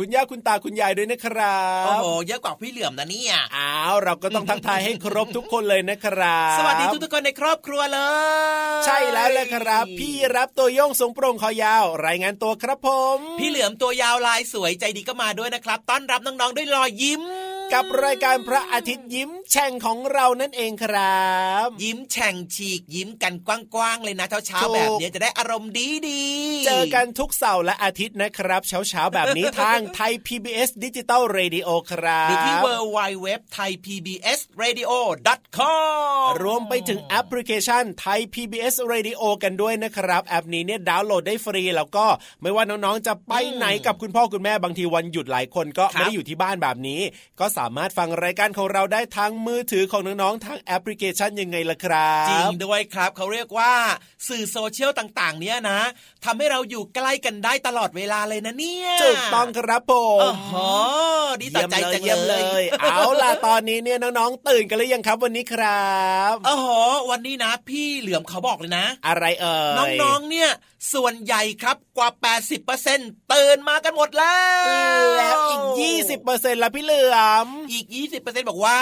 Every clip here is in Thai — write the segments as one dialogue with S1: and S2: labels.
S1: คุณปู่คุณย่าคุณตาคุณยายด้วยนะครับ
S2: โอ้โหเยอะกว่าพี่เหลี่ยมนะเนี่ย
S1: อ้าวเราก็ต้องทักทายให้ครบทุกคนเลยนะครับ
S2: สวัสดีทุกๆคนในครอบครัวเลย
S1: ใช่แล้วเลยครับ พี่รับตัวโยงสูงโปร่งคอยาว รายงานตัวครับผม
S2: พี่เหลือมตัวยาวลายสวยใจดีก็มาด้วยนะครับ ต้อนรับน้องๆด้วยรอยยิ้ม
S1: กับรายการพระอาทิตย์ยิ้ม แฉ่งของเรานั่นเองครับ
S2: ยิ้มแฉ่งฉีกยิ้มกันกว้างๆเลยนะเช้า
S1: ถูก
S2: ๆแบบนี้จะได้อารมณ์ดีดีๆ
S1: เจอกันทุกเสาร์และอาทิตย์นะครับ เช้าๆแบบนี้ทางไทย PBS ดิจิตอล Radio ครับ
S2: หรือที่ w w w t h a i p b s r a d i o com
S1: รวมไปถึงแอปพลิเคชันไทย PBS Radio กันด้วยนะครับแอปนี้เนี่ยดาวน์โหลดได้ฟรีแล้วก็ไม่ว่าน้องๆจะไปไหนกับคุณพ่อคุณแม่บางทีวันหยุดหลายคนก็
S2: ครับ
S1: ไม่ได้อยู่ที่บ้านแบบนี้ ก็สามารถฟังรายการของเราได้ทางมือถือของน้องๆทางแอปพลิเคชันยังไงล่ะครับ
S2: จริงด้วยครับเขาเรียกว่าสื่อโซเชียลต่างๆ เนี้ยนะทำให้เราอยู่ใกล้กันได้ตลอดเวลาเลยนะเนี่ย
S1: ถูกต้องครับผม
S2: โอ้โหดีต่อใจจัง
S1: เยี่ยม
S2: เล
S1: เลยยเอาล่ะตอนนี้เนี่ยน้องๆตื่นกันหรือยังครับวันนี้ครับ
S2: โอ้โหวันนี้นะ พี่เหลือมเขาบอกเลยนะ
S1: อะไรเอ่ย
S2: น้องๆเนี่ยส่วนใหญ่ครับกว่า 80%ตื่นมากันหมดแล้ว
S1: แล้วอีก 20%ละพี่เหลือม
S2: อีก 20%บอกว่า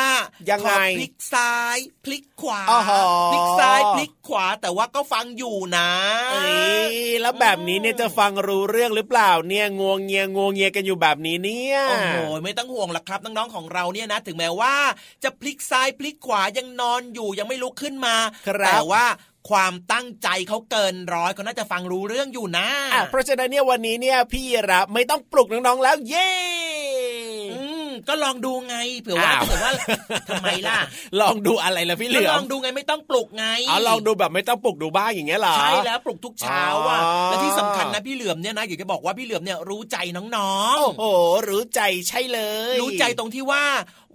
S1: ยังไง
S2: ขอพลิกซ้ายพลิกขวา
S1: อ้อหอ
S2: พลิกซ้ายพลิกขวาแต่ว่าก็ฟังอยู่นะ
S1: เอ้ยแล้วแบบนี้เนี่ยจะฟังรู้เรื่องหรือเปล่าเนี่ยงวงเงียงวงเงียกันอยู่แบบนี้เนี่ย
S2: โอ้โหไม่ต้องห่วงหรอกครับน้องๆของเราเนี่ยนะถึงแม้ว่า จะพลิกซ้ายพลิกขวายังนอนอยู่ยังไม่ลุกขึ้นมา
S1: ครับ
S2: แต่ว่าความตั้งใจเขาเกินร้อยเขาน่าจะฟังรู้เรื่องอยู่นะ
S1: อะเพราะฉะนั้นเนี่ยวันนี้เนี่ยพี่รับไม่ต้องปลุกน้องๆแล้วเย้
S2: อืม ก็ลองดูไงเผื่อว่า
S1: อ้าว
S2: เผื่อว่าทำไมล่ะ
S1: ลองดูอะไรล่ะพี่เหลือ
S2: ก็ล
S1: ม
S2: องดูไงไม่ต้องปลุกไง
S1: เอาลองดูแบบไม่ต้องปลุกดูบ้างอย่างเงี้ยเหรอ
S2: ใช่แล้วปลุกทุกเช้าอะ
S1: อ๋อ
S2: และที่สำคัญนะพี่เหลือมเนี่ยนะอยากจะบอกว่าพี่เหลือมเนี่ยรู้ใจน้อง
S1: โอ้โหรู้ใจใช่เลย
S2: ๆรู้ใจตรงที่ว่า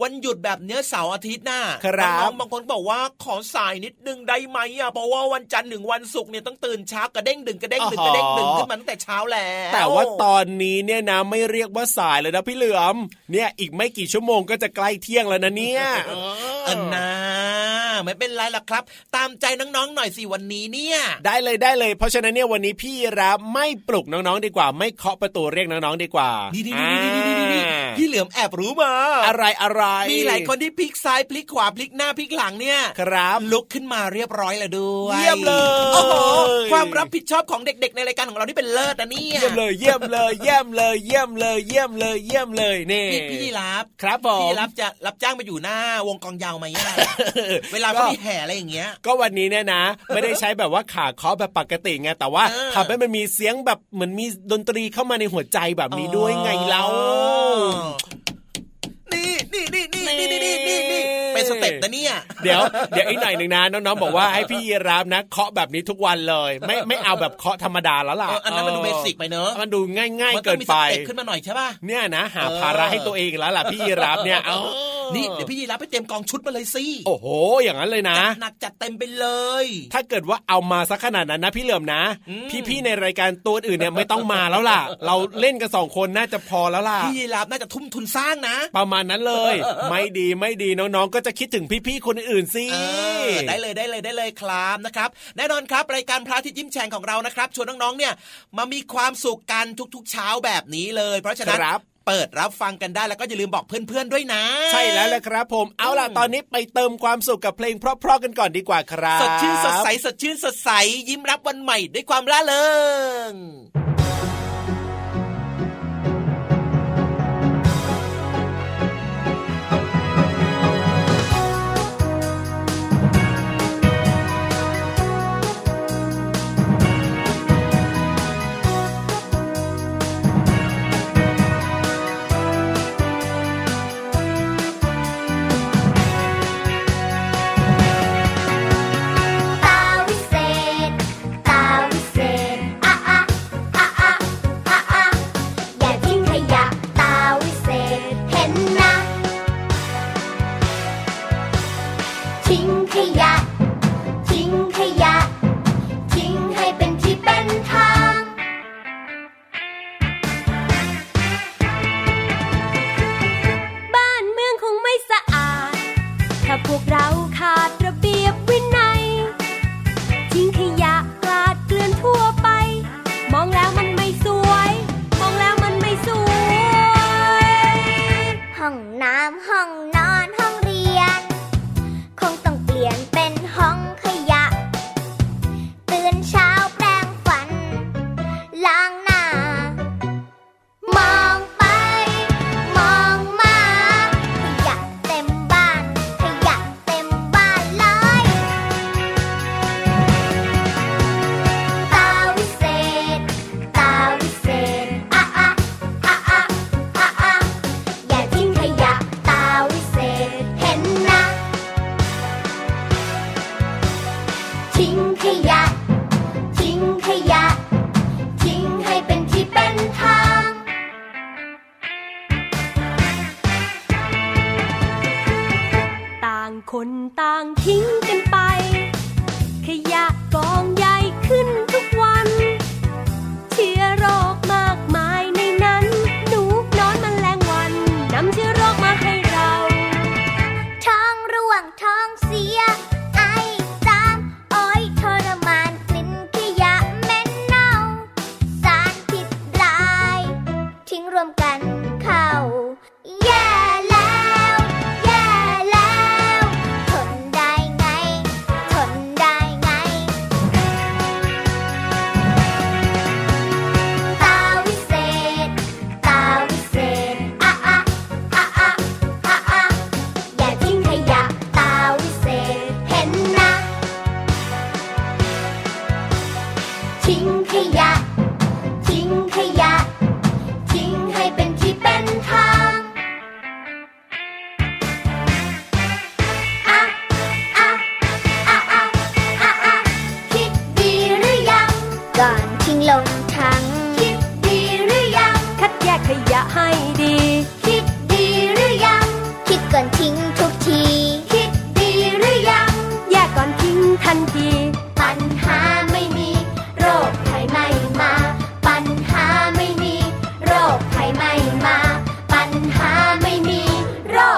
S2: วันหยุดแบบเนี้ยเสาร์อาทิตย์น่ะ
S1: ครับ
S2: น้องๆบางคนบอกว่าขอสายนิดนึงได้ไหมอะเพราะว่าวันจันทร์ถึงวันศุกร์เนี่ยต้องตื่นเช้ากระเด้งดึงกระเด้งดึงกระเด้งดึงขึ้นมาตั้งแต่เช้าแล้ว
S1: แต่ว่าตอนนี้เนี่ยนะไม่เรียกว่าสายเลยนะพี่เหลือมเนี่ยอีกไม่กี่ชั่วโมงก็จะใกล้เที่ยงแล้วนะเนี่ย
S2: เออนะไม่เป็นไรหรอกครับ ตามใจน้องๆหน่อยสิวันนี้เนี่ย
S1: ได้เลยได้เลย เพราะฉะนั้นเนี่ยวันนี้พี่รับไม่ปลุกน้องๆดีกว่า ไม่เคาะประตูเรียกน้องๆดีกว่า
S2: ดีดีดีดีดีดีดี
S1: อ่า
S2: พี่เหลือมแอบรู้มา
S1: อะไรอะไร
S2: มีหลายคนที่พลิกซ้ายพลิกขวาพลิกหน้าพลิกหลังเนี่ย
S1: ครับ
S2: ลุกขึ้นมาเรียบร้อยแล้วด้วย
S1: เยี่ยมเลย
S2: โอ้โหความรับผิดชอบของเด็ก ๆ ในรายการของเรานี่เป็นเลิศนะเนี่ย
S1: เยี่ยมเลยเยี่ยมเลยเยี่ยมเลยเยี่ยมเลยเยี่ยมเลยเยี่ยมเลยนี่
S2: พี่พี่รับ
S1: ครับผม
S2: พี่รับจะรับจ้างมาอยู่หน้าวงกองยาวไหมย่าเวลาเขามีแห่อะไรอย่างเงี้ย
S1: ก็วันนี้เนี่ยนะ ไม่ได้ใช้แบบว่าขาเคาะแบบปกติไงแต่ว่า
S2: เออ
S1: ทำให้มันมีเสียงแบบเหมือนมีดนตรีเข้ามาในหัวใจแบบนี้ด้วยไงเล่า
S2: นี่นี่นี่นี่นี่นี่นี่นี่นี่เป็น สเต็ปนะเนี่ย
S1: เดี๋ยวเดี๋ยวอีกหน่อยหนึ่งนะน้องๆบอกว่าให้พี่ยีรับนะเคาะแบบนี้ทุกวันเลย ไม่ไม่เอาแบบเคาะธรรมดาแล้วล่ะ
S2: เอออันนั้นมันดูเบสิกไปเนอะ
S1: มันดูง่าย
S2: มั
S1: ๆ
S2: ต้
S1: เกิ
S2: อง
S1: น
S2: มี
S1: ไป
S2: สเต็ปขึ้นมาหน่อยใช่ป่ะ
S1: เนี่ยนะ หา
S2: เออ
S1: ภาระให้ตัวเองแล้วล่ะพี่ยีรับเนี่ยเอา
S2: นี่เดี๋ยวพี่ยีรับไปเตรียมกองชุดมาเลยสิ
S1: โอ้โห อย่างนั้นเลยนะ
S2: จัดหนักจัดเต็มไปเลย
S1: ถ้าเกิดว่าเอามาสักขนาดนั้นนะพี่เหลิมนะ
S2: อืม
S1: พี่ๆในรายการตัวอื่นเนี่ยไม่ต้องมาแล้วล่ะ เราเล่นกันสองคนน่าจะพอแล้วล่ะ
S2: พี่ยีรับน่าจะทุ่มทุนสร้างนะ
S1: ประมาณนั้นเลย ไม่ดีไม่ดีน้องๆ ก็จะคิดถึงพี่ๆคนอื่นสิ
S2: เออได้เลยได้เลยได้เลยครับนะครับ แน่นอนครับรายการพระอาทิตย์ยิ้มแฉ่งของเรานะครับชวนน้องๆเนี่ยมามีความสุขกันทุกๆ เช้าแบบนี้เลย เพราะฉะนั้น
S1: ครับ
S2: เปิดรับฟังกันได้แล้วก็อย่าลืมบอกเพื่อนๆด้วยนะ
S1: ใช่แล้วแหละครับผมเอาล่ะตอนนี้ไปเติมความสุขกับเพลงเพราะๆกันก่อนดีกว่าครับ
S2: สดชื่นสดใสสดชื่นสดใสยิ้มรับวันใหม่ด้วยความร่าเริง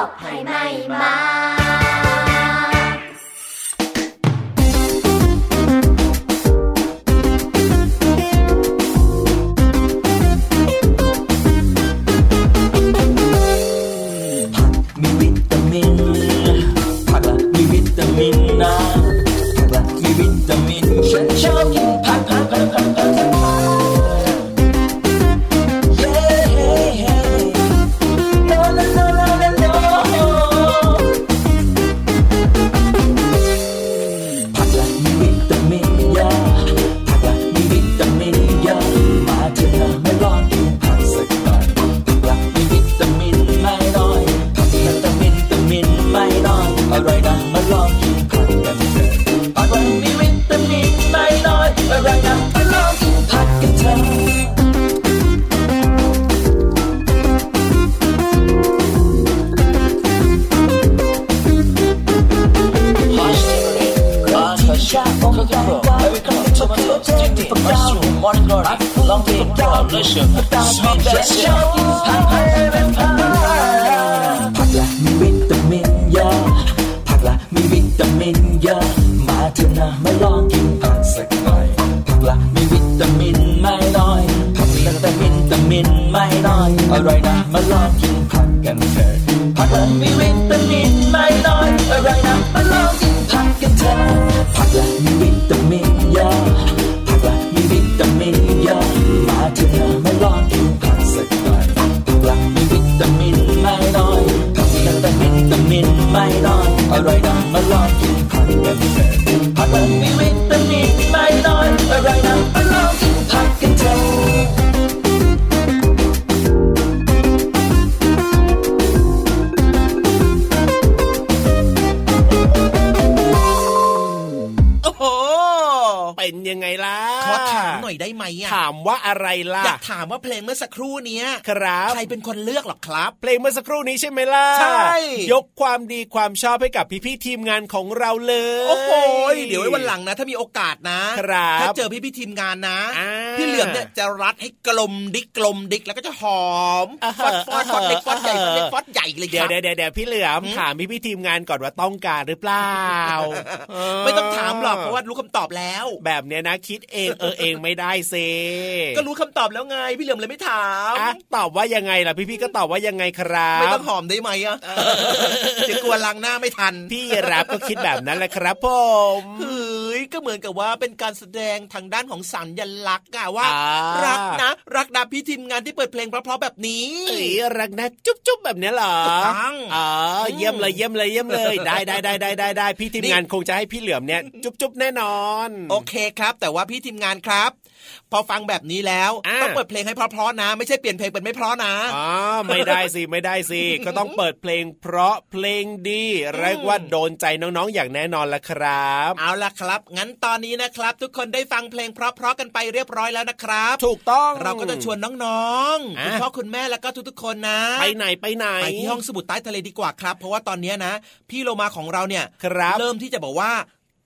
S3: โรค
S4: ภัยไม่มา มิ
S5: นไม่นอนอร่อยนำมาลองกินผักกันเถอะผักละมีวิตามินไม่นอนอร่อยนำมาลองกินผักกัน
S1: ว่าอะไรล่ะ
S2: อยากถามว่าเพลงเมื่อสักครู่เนี้ย
S1: ครับ
S2: ใครเป็นคนเลือกหรอครับ
S1: เพลงเมื่อสักครู่นี้ใช่ไหมล่ะ
S2: ใช่
S1: ยกความดีความชอบให้กับพี่ๆทีมงานของเราเลย
S2: โอ้โหเดี๋ยวไว้วันหลังนะ ถ้ามีโอกาสนะครับถ้าเจอพี่พี่ๆทีมงานนะ
S1: อ่า
S2: พี่เหลือมเนี่ยจะรัดให้กลมดิกกลมดิกแล้วก็จะหอม
S1: อ่า
S2: ฟอดฟอดฟอดเล็กฟอดใหญ่ฟอดเล็ก
S1: เออ
S2: ฟอดใหญ่เลยค
S1: เดี๋ยว
S2: รับ
S1: เดี๋ยวเดี๋ยวเดี๋ยวพี่เหลือม
S2: หืม
S1: ถามพี่ๆทีมงานก่อนว่าต้องการหรือเปล่าเไม่
S2: ต้องถามหรอกเพราะว่ารู้คำตอบแล้ว
S1: แบบเนี้ยนะคิดเองเออเองไม่ได้เซ
S2: ก็รู้คำตอบแล้วไงพี่เหลือมเลยไม่ถาม
S1: อะตอบว่ายังไงล่ะพี่ๆก็ตอบว่ายังไงครับ
S2: ไม่ต้องหอมได้ไหมอะเดี๋ยวกลัวล้างหน้าไม่ทัน
S1: พี่รับก็คิดแบบนั้นแหละครับผม
S2: เฮ้ยก็เหมือนกับว่าเป็นการแสดงทางด้านของสัญลักษณ์อะว่า
S1: อ่า
S2: รักนะรักนะพี่ทีมงานที่เปิดเพลงเพราะๆแบบนี้
S1: เอ้ยรักนะจุ๊บจุ๊บแบบเนี้ยเหรอ
S2: ถูกต้อง
S1: อ๋อเยี่ยมเลยเยี่ยมเลยเยี่ยมเลยได้ได้ได้ได้ได้ได้พี่ทีม
S2: นี่
S1: งานคงจะให้พี่เหลือมเนี่ยจุ๊บจุ๊บแน่นอน
S2: โอเคครับ แต่ว่าพี่ทีมงานครับ พอฟังแบบนี้แล้ว
S1: อ่า
S2: ต้องเปิดเพลงให้เพราะๆนะ ไม่ใช่เปลี่ยนเพลงเป็นไม่เพราะนะ
S1: อ๋อไม่ได้สิไม่ได้สิก็ต้องเปิดเพลงเพราะเพลงดีเรียกว่าโดนใจน้องๆอย่างแน่นอนละครับ
S2: เอาล่ะครับ งั้นตอนนี้นะครับ ทุกคนได้ฟังเพลงเพราะๆกันไปเรียบร้อยแล้วนะครับ
S1: ถูกต้อง
S2: เราก็จะชวนน้องๆ
S1: อะ
S2: คุณพ่อคุณแม่แล้วก็ทุกๆคนนะ
S1: ไปไหนไปไหน
S2: ไปที่ห้องสมุดใต้ทะเลดีกว่าครับ เพราะว่าตอนเนี้ยนะ พี่โลมาของเราเนี่ย
S1: ครับ
S2: เริ่มที่จะบอกว่า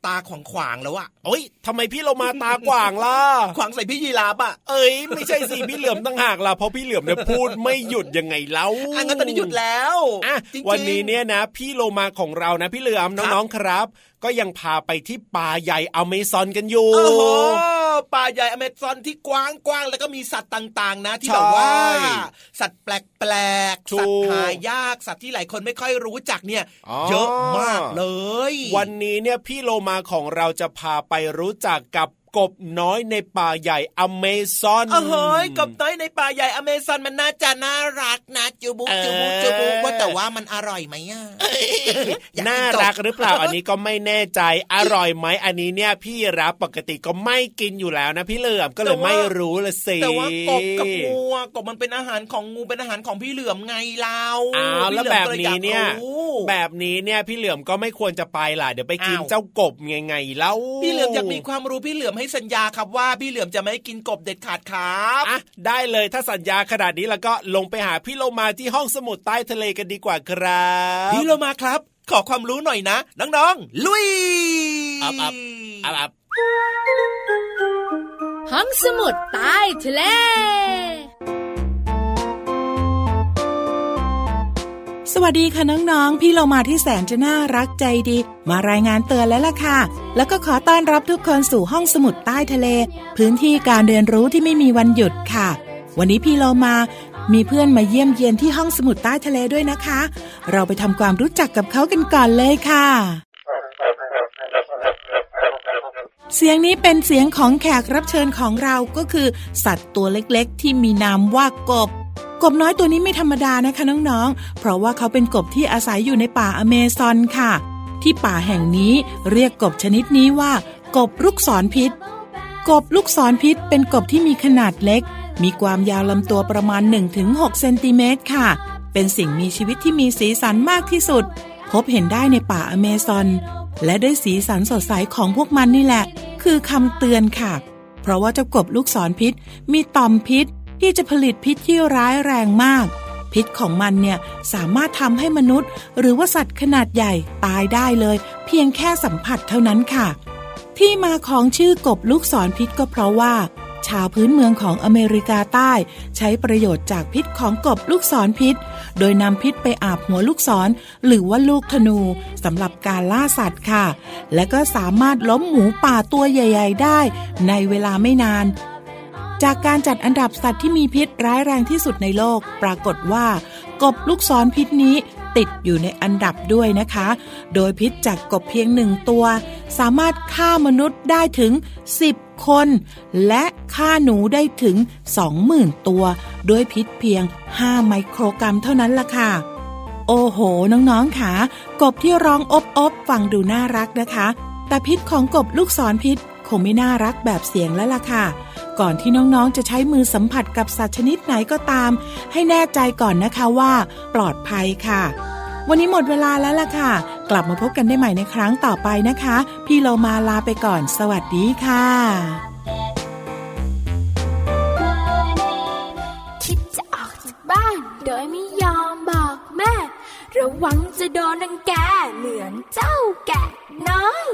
S2: ตาขวางขวางๆแล้วอะ
S1: โอ้ยทำไมพี่เรามาตากว่างล่ะ
S2: ขวางใส่พี่ยีราฟอะ
S1: เอ้ยไม่ใช่สิพี่เหลือมตั้งหากล่ะเพราะพี่เหลือมเนี่ยพูดไม่หยุดยังไงเล่า
S2: อะงั้นตอนนี้หยุดแล้ว
S1: อะ
S2: จริงๆ
S1: วันนี้เนี่ยนะ พี่โลมาของเรานะ พี่เหลือมน้องๆครับ ก็ยังพาไปที่ป่าใหญ่อเมซอนกันอยู่
S2: โอ้โหป่าใหญ่อเมซอนที่กว้างกว้างๆแล้วก็มีสัตว์ต่าง ๆ นะที่
S1: ใช่
S2: แบบว่า สัตว์แปลกๆ
S1: ถูก
S2: สัตว์หายากสัตว์ที่หลายคนไม่ค่อยรู้จักเนี่ย
S1: อ๋อ
S2: เยอะมากเลย
S1: วันนี้เนี่ยพี่โลมาของเราจะพาไปรู้จักกับ กบน้อยในป่าใหญ่อเมซอน
S2: โอ้โหกบน้อยในป่าใหญ่อเมซอนมันน่าจะน่ารักนะจูบุ
S1: เออ
S2: จูบุจูบุว่าแต่ว่ามันอร่อยไหมอะอย
S1: น่า
S2: กิกบ
S1: รักหรือเปล่าอันนี้ก็ไม่แน่ใจอร่อยไหมอันนี้เนี่ยพี่รับปกติก็ไม่กินอยู่แล้วนะพี่เหลือมก็เลยไม่รู้ละสิ
S2: แต่ว่ากบกับงูอะกบมันเป็นอาหารของงูเป็นอาหารของพี่เหลือมไงเรา
S1: อ้าวแล้ว
S2: พี่ห
S1: แบ
S2: ม
S1: บ
S2: ก็ล
S1: นี้เนี่ย
S2: อากรู้
S1: แบบนี้เนี่ยพี่เหลือมก็ไม่ควรจะไปล่ะเดี๋ยวไปกิน
S2: อ้าว
S1: เจ้ากบไงไงๆแล้ว
S2: พี่เหลือมอยากมีความรู้พี่เหลือมให้สัญญาครับว่าพี่เหลือมจะไม่กินกบเด็ดขาดครับ
S1: อะได้เลยถ้าสัญญาขนาดนี้แล้วก็ลงไปหาพี่โลมาที่ห้องสมุดใต้ทะเลกันดีกว่าครับ
S2: พี่เรามาครับ ขอความรู้หน่อยนะ น้องๆ ลุย
S1: อับอับอับอับ
S6: ห้องสมุดใต้ทะเล
S7: สวัสดีค่ะน้องๆ พี่เรามาที่แสนจะน่ารักใจดี มารายงานเตือนแล้วล่ะค่ะ แล้วก็ขอต้อนรับทุกคนสู่ห้องสมุดใต้ทะเล พื้นที่การเรียนรู้ที่ไม่มีวันหยุดค่ะ วันนี้พี่เรามามีเพื่อนมาเยี่ยมเยียนที่ห้องสมุดใต้ทะเลด้วยนะคะ เราไปทำความรู้จักกับเขากันก่อนเลยค่ะ เสียงนี้เป็นเสียงของแขกรับเชิญของเราก็คือ สัตว์ตัวเล็กๆ ที่มีนามว่ากบ กบน้อยตัวนี้ไม่ธรรมดานะคะน้องๆ เพราะว่าเขาเป็นกบที่อาศัยอยู่ในป่าอเมซอนค่ะ ที่ป่าแห่งนี้เรียกกบชนิดนี้ว่า กบลูกศรพิษ กบลูกศรพิษ เป็นกบที่มีขนาดเล็ก มีความยาวลำตัวประมาณ 1-6 เซนติเมตรค่ะ เป็นสิ่งมีชีวิตที่มีสีสันมากที่สุด พบเห็นได้ในป่าอเมซอน และด้วยสีสันสดใสของพวกมันนี่แหละ คือคำเตือนค่ะ เพราะว่าเจ้ากบลูกศรพิษ มีต่อมพิษ ที่จะผลิตพิษที่ร้ายแรงมาก พิษของมันเนี่ยสามารถทำให้มนุษย์ หรือว่าสัตว์ขนาดใหญ่ตายได้เลย เพียงแค่สัมผัสเท่านั้นค่ะ ที่มาของชื่อกบลูกศรพิษก็เพราะว่า ชาวพื้นเมืองของอเมริกาใต้ ใช้ประโยชน์จากพิษของกบลูกศรพิษ โดยนำพิษไปอาบหัวลูกศร หรือว่าลูกธนูสำหรับการล่าสัตว์ค่ะ และก็สามารถล้มหมูป่าตัวใหญ่ ๆ ได้ ในเวลาไม่นาน จากการจัดอันดับสัตว์ที่มีพิษร้ายแรงที่สุดในโลก ปรากฏว่า กบลูกศรพิษนี้ติดอยู่ในอันดับด้วยนะคะ โดยพิษจากกบเพียงหนึ่งตัว สามารถฆ่ามนุษย์ได้ถึง 10 คน และฆ่าหนูได้ถึง 20,000 ตัว ด้วยพิษเพียง 5 ไมโครกรัมเท่านั้นล่ะค่ะโอ้โห น้องๆค่ะ กบที่ร้องอบอบฟังดูน่ารักนะคะ แต่พิษของกบลูกศรพิษ คงไม่น่ารักแบบเสียงแล้วล่ะค่ะ ก่อนที่น้องๆจะใช้มือสัมผัสกับสัตว์ชนิดไหนก็ตาม ให้แน่ใจก่อนนะคะว่า ปลอดภัยค่ะ วันนี้หมดเวลาแล้วล่ะค่ะ กลับมาพบกันได้ใหม่ในครั้งต่อไปนะคะ พี่เรามาลาไปก่อน สวัสดีค่ะ
S6: คิดจะออกจากบ้าน โดยไม่ยอมบอกแม่ ระวังจะโดนรังแกเหมือนเจ้าแกะน้อย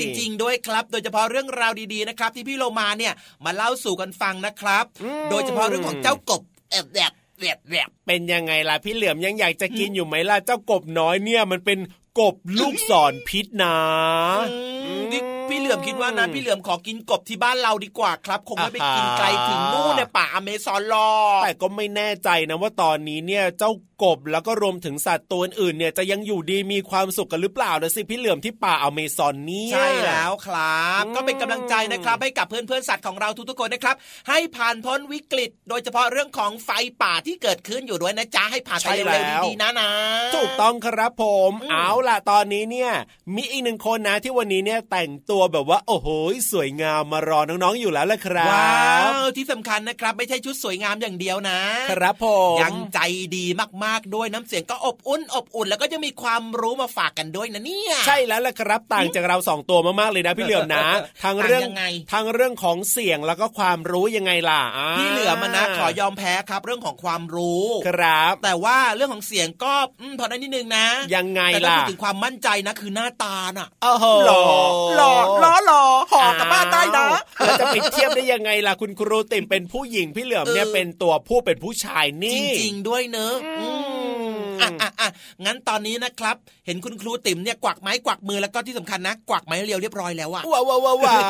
S2: จริง ๆ ด้วยครับ โดยเฉพาะเรื่องราวดีๆนะครับ ที่พี่โลมาเนี่ยมาเล่าสู่กันฟังนะครับ โดยเฉพาะเรื่องของเจ้ากบแอบแอบแอบแอบ
S1: เป็นยังไงล่ะพี่เหลือมยังอยากจะกินอยู่ไหมล่ะเจ้ากบน้อยเนี่ยมันเป็น กบลูกศรพิษนะ
S2: อืมนี่พี่เหลือมคิดว่านะพี่เหลือมขอกินกบที่บ้านเราดีกว่าครับ คงไม่ไปกินไกลถึงนู่นในป่าอเมซอนหรอก
S1: แต่ก็ไม่แน่ใจนะว่าตอนนี้เนี่ยเจ้ากบแล้วก็รวมถึงสัตว์ตัวอื่นเนี่ยจะยังอยู่ดีมีความสุขกันหรือเปล่านะสิพี่เหลือมที่ป่าอเมซอนเนี่ย
S2: ใช่แล้วครับ
S1: อืม
S2: ก็เป็นกำลังใจนะครับให้กับเพื่อนๆสัตว์ของเราทุกๆคนนะครับ ให้ผ่านพ้นวิกฤต โดยเฉพาะเรื่องของไฟป่าที่เกิดขึ้นอยู่ด้วยนะจ๊ะให้ผ่านไปเร็วๆดีๆนะนะ
S1: ถูกต้องครับผม
S2: อืม
S1: เอาล่ะตอนนี้เนี่ย มีอีกหนึ่งคนนะที่วันนี้เนี่ยแต่งตัวแบบว่า โอ้โหสวยงามมารอน้องๆอยู่แล้วละครับ
S2: ว้าวที่สำคัญนะครับ ไม่ใช่ชุดสวยงามอย่างเดียวนะ
S1: ครับผม
S2: ยังใจดีมากๆด้วยน้ำเสียงก็อบอุ่นอบอุ่นแล้วก็จะมีความรู้มาฝากกันด้วยนะเนี่ย
S1: ใช่แล้วล่ะครับต่างจากเราสองตัวมากๆเลยนะพี่เหลือมนะทางเรื่อง
S2: ต่างยังไง
S1: ทางเรื่องของเสียงแล้วก็ความรู้ยังไงล่ะา
S2: พี่เหลือมันนะขอยอมแพ้ครับ เรื่องของความรู้
S1: ครับ
S2: แต่ว่าเรื่องของเสียงก็อืมพอได้นิดนึงนะ
S1: ยังไง
S2: แต่ถ้า
S1: ล่ะ
S2: พูดถึงความมั่นใจนะคือหน้าตาน่ะ
S1: โอ้โห
S2: หล่อหล่อหล่อหล่อห่อกลับบ้านได้นะ
S1: อ้าวแล้วจะไปเทียบได้ยังไงล่ะคุณครูติ่มเป็นผู้หญิงพี่เหลือมเนี่ย
S2: เออ
S1: เป็นตัวผู้เป็นผู้ชาย
S2: จ
S1: นี่
S2: ริงๆด้วยเนอะ อืมอะอะอะงั้นตอนนี้นะครับ เห็นคุณครูติ๋มเนี่ยกวักไม้กวักมือแล้วก็ที่สำคัญนะ กวักไม้เรียวเรียบร้อยแล้วอะ
S1: ว้าวว้าวว้าวว้า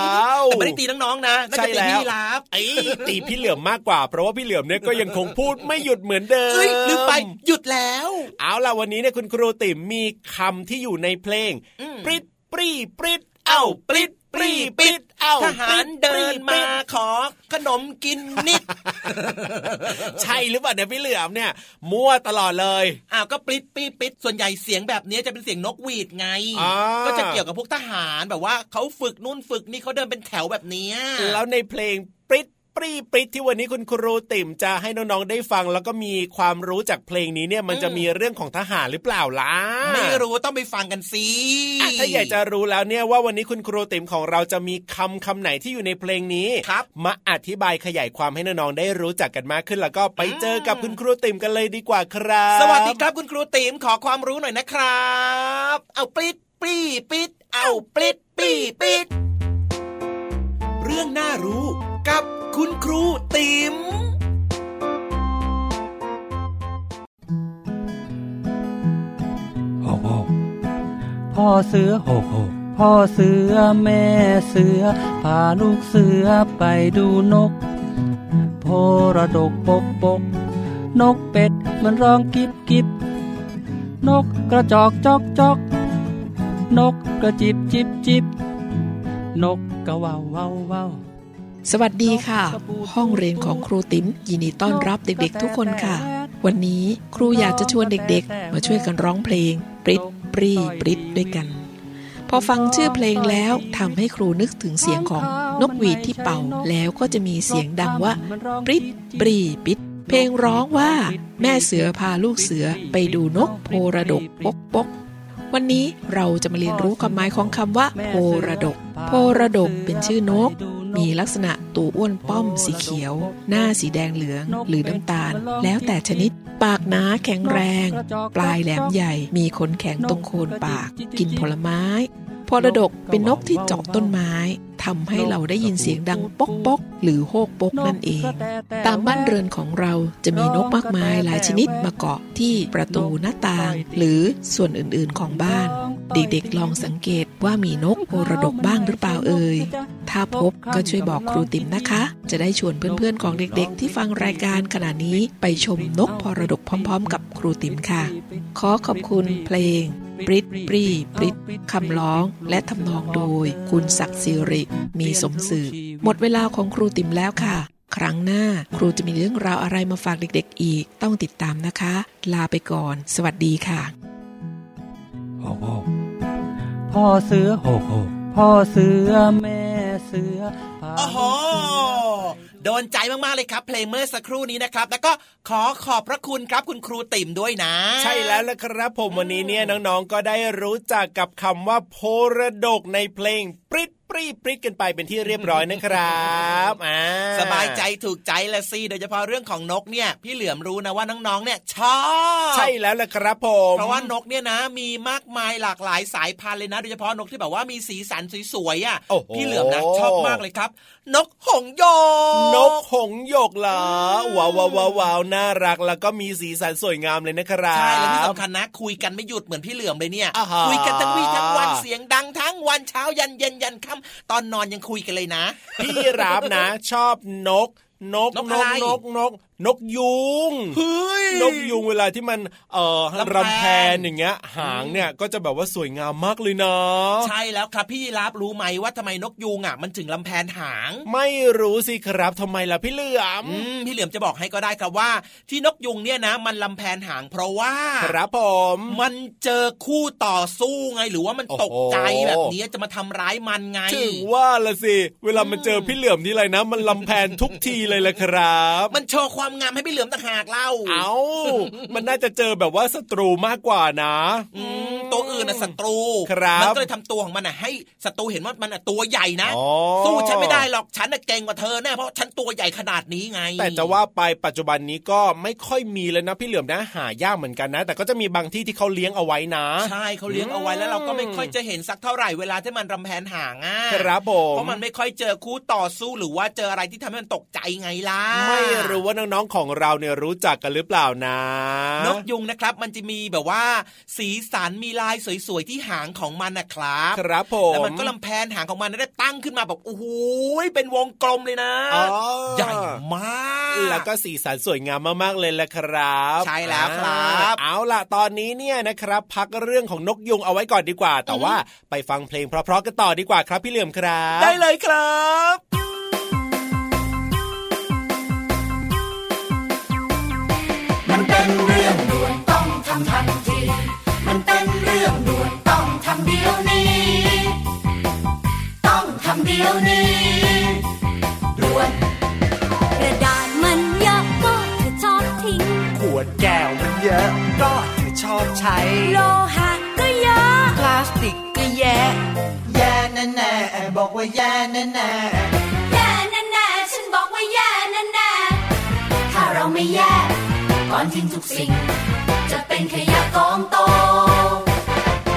S1: ว
S2: แต่ไม่ได้ตีน้องๆนะน่าจะตี
S1: ใช่แล้ว
S2: พี่ลาบ
S1: ไอ้ตีพี่เหลือมมากกว่า เพราะว่าพี่เหลือมเนี่ยก็ยังคงพูดไม่หยุดเหมือนเดิม
S2: เอ้ยลืมไปหยุดแล้ว
S1: เอาล่ะวันนี้เนี่ยคุณครูติ๋มมีคำที่อยู่ในเพลง
S2: อืม
S1: ปริดปรีปริดเอ้าปริดปรีปริด เอ้า
S2: ทหารเดินมา
S1: ปริด
S2: ขอขนมกินนิด
S1: ใช่หรือเปล่าเนี่ยพี่เหลือมเนี่ย มั่วตลอดเลย
S2: อ้าวก็ปลิดปีปิดส่วนใหญ่เสียงแบบนี้จะเป็นเสียงนกหวีดไง
S1: อ่า
S2: ก็จะเกี่ยวกับพวกทหารแบบว่าเขาฝึกนู่นฝึกนี่เขาเดินเป็นแถวแบบเนี้ย
S1: แล้วในเพลง ปริดปรีปริดที่วันนี้คุณครูติ๋มจะให้น้องๆได้ฟัง แล้วก็มีความรู้จากเพลงนี้เนี่ยมันจะมีเรื่องของทหารหรือเปล่าล่ะ
S2: ไม่รู้ต้องไปฟังกันสิ
S1: อะถ้าอยากจะรู้แล้วเนี่ยว่าวันนี้คุณครูติ๋มของเราจะมีคำคำไหนที่อยู่ในเพลงนี้
S2: ครับ
S1: มาอธิบายขยายความให้น้องๆได้รู้จักกันมากขึ้น แล้วก็ไปเจอกับคุณครูติ๋มกันเลยดีกว่าครับ
S2: สวัสดีครับคุณครูติ๋มขอความรู้หน่อยนะครับ เอาปลิดปรีปิดเอาปลิดปรีปิดเรื่องน่ารู้กับ คุณครูติ๋ม
S8: หกหกพ่อเสือหกหกพ่อเสือแม่เสือ พาลูกเสือไปดูนก โพระดกปกปก นกเป็ดมันร้องกิบกิบ นกกระจอกจอกจอก นกกระจิบจิบจิบ นกกระว่าวว่าวว่าว
S9: สวัสดีค่ะ ห้องเรียนของครูติ๋มยินดีต้อนรับเด็กๆ ทุกคนค่ะ วันนี้ครูอยากจะชวนเด็กๆ มาช่วยกันร้องเพลง ปริดปรีปริดด้วยกัน พอฟังชื่อเพลงแล้วทำให้ครูนึกถึงเสียงของนกหวีดที่เป่าแล้วก็จะมีเสียงดังว่า ปริดปรีปิด เพลงร้องว่า แม่เสือพาลูกเสือไปดูนกโพระดกปกปกวันนี้เราจะมาเรียนรู้ความหมายของคำว่าโพระดก โพระดกเป็นชื่อนก
S10: มีลักษณะตัวอ้วนป้อมสีเขียว หน้าสีแดงเหลืองหรือน้ำตาล แล้วแต่ชนิด ปากหนาแข็งแรง ปลายแหลมใหญ่ มีขนแข็งตรงโคนปาก กินผลไม้พอระดกเป็นนกที่เจาะต้นไม้ ทำให้เราได้ยินเสียงดังป๊อกป๊อกหรือโฮกปกนั่นเอง ตามบ้านเรือนของเราจะมีนกมากมายหลายชนิดมาเกาะที่ประตูหน้าต่าง หรือส่วนอื่นๆของบ้าน เด็กๆลองสังเกตว่ามีนกโอระดกบ้างหรือเปล่าเอ่ยถ้าพบก็ช่วยบอกครูติ๋มนะคะ จะได้ชวนเพื่อนๆของเด็กๆ ที่ฟังรายการขณะนี้ไปชมนกพอระดกพร้อมๆ กับครูติ๋มค่ะ ขอขอบคุณเพลงปริดปรีปริดคำร้องและทำนองโดย คุณศักดิ์สิริมีสมสื่อหมดเวลาของครูติ๋มแล้วค่ะ ครั้งหน้าครูจะมีเรื่องราวอะไรมาฝากเด็กๆอีก ต้องติดตามนะคะ ลาไปก่อน สวัสดีค่ะ
S8: โอ้โหพ่อเสือโหกพ่อเสือแม่เสือ
S2: โอ้โหโดนใจมาก ๆ เลยครับ เพลงเมื่อสักครู่นี้นะครับ แล้วก็ขอขอบพระคุณครับคุณครูติ่มด้วยนะ
S1: ใช่แล้วละครับผมวันนี้เนี่ยน้อง ๆ ก็ได้รู้จักกับคำว่าโพระดกในเพลงปริด ปรีปริดกันไปเป็นที่เรียบร้อยนะครับอ่า
S2: สบายใจถูกใจละสิโดยเฉพาะเรื่องของนกเนี่ย พี่เหลือมรู้นะว่าน้องๆเนี่ยชอบ
S1: ใช่แล้วละครับผม
S2: เพราะว่านกเนี่ยนะ มีมากมายหลากหลายสายพันธุ์เลยนะโดยเฉพาะนกที่แบบว่ามีสีสันสวยๆอะพี่เหลือมนะชอบมากเลยครับ นกหงโย
S1: กนกหงโยกเหรอว้าวว้าวว้าวน่ารักแล้วก็มีสีสันสวยงามเลยนะครับใช่
S2: แล้วที่สำคัญนะ คุยกันไม่หยุดเหมือนพี่เหลือมเลยเนี่ย คุยกันทั้งวี่ทั้งวันเสียงดังทั้งวันเช้ายันเย็นยันค่ำตอนนอนยังคุยกันเลยนะ
S1: พี่รับนะ ชอบนกนกนกนกนก นกยุง
S2: เฮ้ย
S1: นกยุงเวลาที่มันเอ่อรำแพนอย่างเงี้ย หางเนี่ยก็จะแบบว่าสวยงามมากเลยนะ
S2: ใช่แล้วครับพี่รับรู้ไหมว่าทำไมนกยุงอะ มันถึงลำแพนหาง
S1: ไม่รู้สิครับทำไมล่ะพี่เหลือม
S2: พี่เหลือมจะบอกให้ก็ได้ครับว่า ที่นกยุงเนี่ยนะ มันลำแพนหางเพราะว่า
S1: ครับผม
S2: มันเจอคู่ต่อสู้ไงหรือว่ามันตกใจแบบนี้จะมาทำร้ายมันไง
S1: ถึงว่าละสิเวลามันเจอพี่เหลือมที่ไรนะ มันลำแพนทุกทีเลยแหละครับ
S2: มันโชว์ความงามให้พี่เหลือมต่างหากเล่า
S1: เอามันน่าจะเจอแบบว่าศัตรูมากกว่านะ
S2: ตัวอื่นน่ะศัตรู
S1: ครับ
S2: มันก็เลยทำตัวของมันอะให้ศัตรูเห็นว่ามันอะตัวใหญ่นะสู้ฉันไม่ได้หรอกฉันน่ะเก่งกว่าเธอแน่เพราะฉันตัวใหญ่ขนาดนี้ไง
S1: แต่จะว่าไปปัจจุบันนี้ก็ไม่ค่อยมีเลยนะพี่เหลือมนะหายากเหมือนกันนะ แต่ก็จะมีบางที่ที่เขาเลี้ยงเอาไว้นะ
S2: ใช่เขาเลี้ยงเอาไว้แล้วเราก็ไม่ค่อยจะเห็นสักเท่าไหร่เวลาที่มันรำแพนห่างอะ
S1: ครับผม
S2: เพราะมันไม่ค่อยเจอคู่ต่อสู้หรือว่าเจออะไรที่ทำให้มันตกใจไงล่ะ
S1: ไม่รู้ว่าน้องๆของเราเนี่ยรู้จักกันหรือเปล่านะ
S2: นกยุงนะครับมันจะมีแบบว่า สีสันมีลายสวยๆที่หางของมันนะครับ
S1: ครับผม
S2: แล้วมันก็ลำแพนหางของมันได้ตั้งขึ้นมาแบบโอ้โหเป็นวงกลมเลยนะใหญ่มาก
S1: แล้วก็สีสันสวยงามมากๆเลยแหละครับ
S2: ใช่แล้วครับ
S1: เอาล่ะตอนนี้เนี่ยนะครับ พักเรื่องของนกยุงเอาไว้ก่อนดีกว่า แต่ว่าไปฟังเพลงเพราะๆกันต่อดีกว่าครับพี่เหลี่ยมครับ
S2: ได้เลยครับ
S11: เป็นเรื่องด่วนต้องทำทันที มันเป็นเรื่องด่วนต้องทำเดี๋ยวนี้ ต้องทำเดี๋ยวนี้ด่วน
S6: กระดาษมันเยอะก็เธอชอบทิ้ง
S12: ขวดแก้วมันเยอะก็เธอชอบใช้
S6: โลหะก็เยอะ
S12: พลาสติกก็แย่แย่แน่แน่บอกว่าแย่แน่แน่
S6: อน
S11: ทิ้งทุกสิ่ง จะเป็นขยะกองโต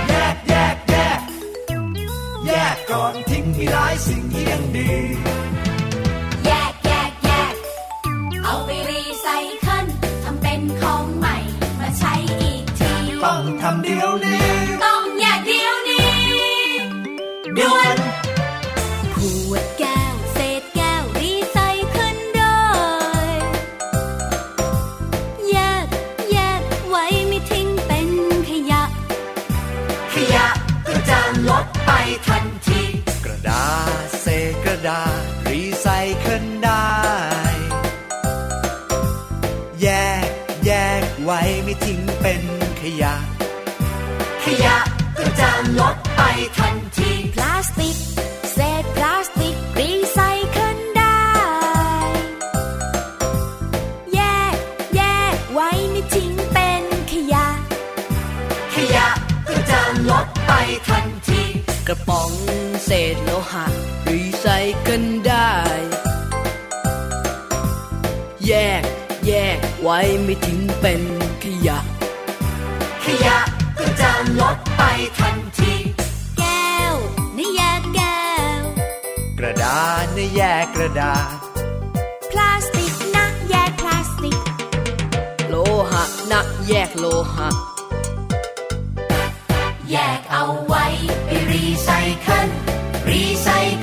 S12: แยกแยกแยก แยกก่อนทิ้งที่ร้ายสิ่งที่ยังดี
S11: ไว้
S13: ไม่
S9: ทิ้งเป็นขยะ
S12: ขยะก็จะลดไปทันที
S4: แก้วนี่แยกแก้ว
S14: กระดาษนะแยกกระดาษ
S4: พลาสติกนะแยกพลาสติก
S9: โลหะนะแยกโลหะ
S12: แยกเอาไว้ไปรีไซเคิลรีไซเ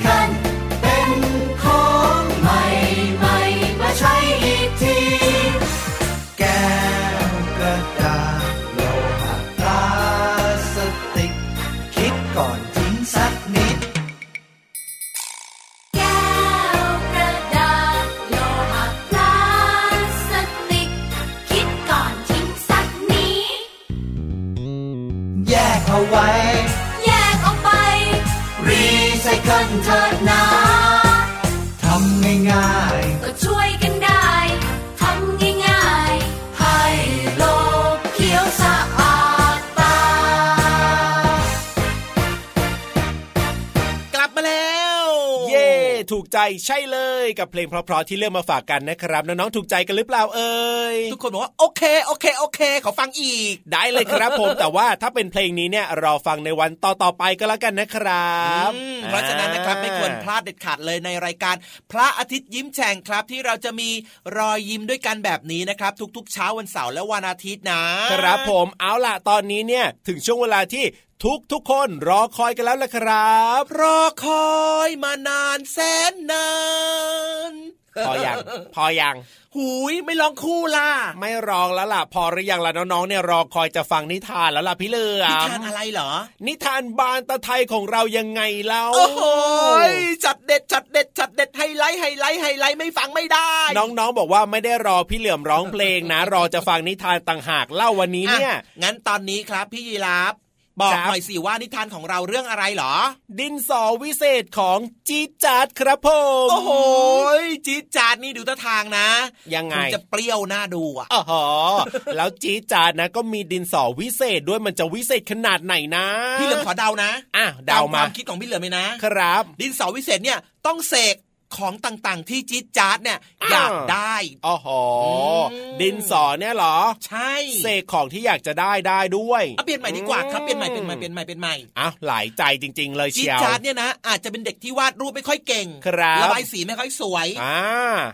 S12: คิล ใจ
S1: ใช่เลยกับเพลงเพราะๆที่เลือกมาฝากกันนะครับน้องๆถูกใจกันหรือเปล่าเอ่ย
S2: ทุกคนบอกว่าโอเคโอเคโอเค ขอฟังอีก
S1: ได้เลยครับผมแต่ว่าถ้าเป็นเพลงนี้เนี่ยรอฟังในวันต่อๆไปก็แล้วกันนะครับ
S2: อืมเพราะฉะนั้นนะครับไม่ควรพลาดเด็ดขาดเลยในรายการ พระอาทิตย์ยิ้มแฉ่งครับที่เราจะมีรอยยิ้มด้วยกันแบบนี้นะครับ ทุกๆ เช้าวันเสาร์และวันอาทิตย์นะครับ
S1: ผมเอาล่ะตอนนี้เนี่ยถึงช่วงเวลาที่ ทุกทุกๆคนรอคอยกันแล้วละครับ
S2: รอคอยมานานแสนนาน
S1: พอยังพอยัง
S2: หูยไม่ลองคู่ล่ะ
S1: ไม่ร้องแล้วล่ะ พอหรือยังล่ะน้องๆเนี่ยรอคอยจะฟังนิทานแล้วล่ะพี่เหลือมนิ
S2: ทานอะไรเหรอ
S1: นิทานบานตะไทยของเรายังไงเล่า
S2: โอ้โหยจัดเด็ดจัดเด็ดจัดเด็ด highlight highlight highlight ไม่ฟังไม่ได้
S1: น้องๆบอกว่าไม่ได้รอพี่เหลือมร้องเพลงนะ รอจะฟังนิทานต่างหากเล่าวันนี้เนี่ย
S2: อะงั้นตอนนี้ครับพี่ยีราฟ บอก
S1: ครับ
S2: หน่อยสิว่านิทานของเราเรื่องอะไรเหรอ
S1: ดินสอวิเศษของจีดจัดครับผม
S2: โอ้โหยจี๊ดจาดนี่ดูท่าทางนะ
S1: ยังไง
S2: คจะเปรี้ยวหน้าดูอะ
S1: อ๋อแล้วจีดจัดนะ ก็มีดินสอวิเศษด้วยมันจะวิเศษขนาดไหนนะ
S2: พี่เหลือมขอเดานะ
S1: อะเดา
S2: ค
S1: มา
S2: วามคิดของพี่เหลือมเลยนะ
S1: ครับ
S2: ดินสอวิเศษเนี่ยต้องเสก ของต่างๆ ที่จี๊ดจาดเนี่ย
S1: อ้าว
S2: อยากได้
S1: อ๋อหอ
S2: อืม
S1: ดินสอเนี่ยเหรอ
S2: ใช่
S1: เสกของที่อยากจะได้ได้ด้วย
S2: เอาเปลี่ยนใหม่ดีกว่าครับเปลี่ยนใหม่เปลี่ยนใหม่เปลี่ยนใหม่เปลี่ยนใหม่
S1: อ้าวหลายใจจริง ๆ เลย
S2: จี๊
S1: เชี
S2: ด
S1: ยว
S2: จาดเนี่ยนะอาจจะเป็นเด็กที่วาดรูปไม่ค่อยเก่ง
S1: ครับ
S2: ระบายสีไม่ค่อยสวย
S1: อ่า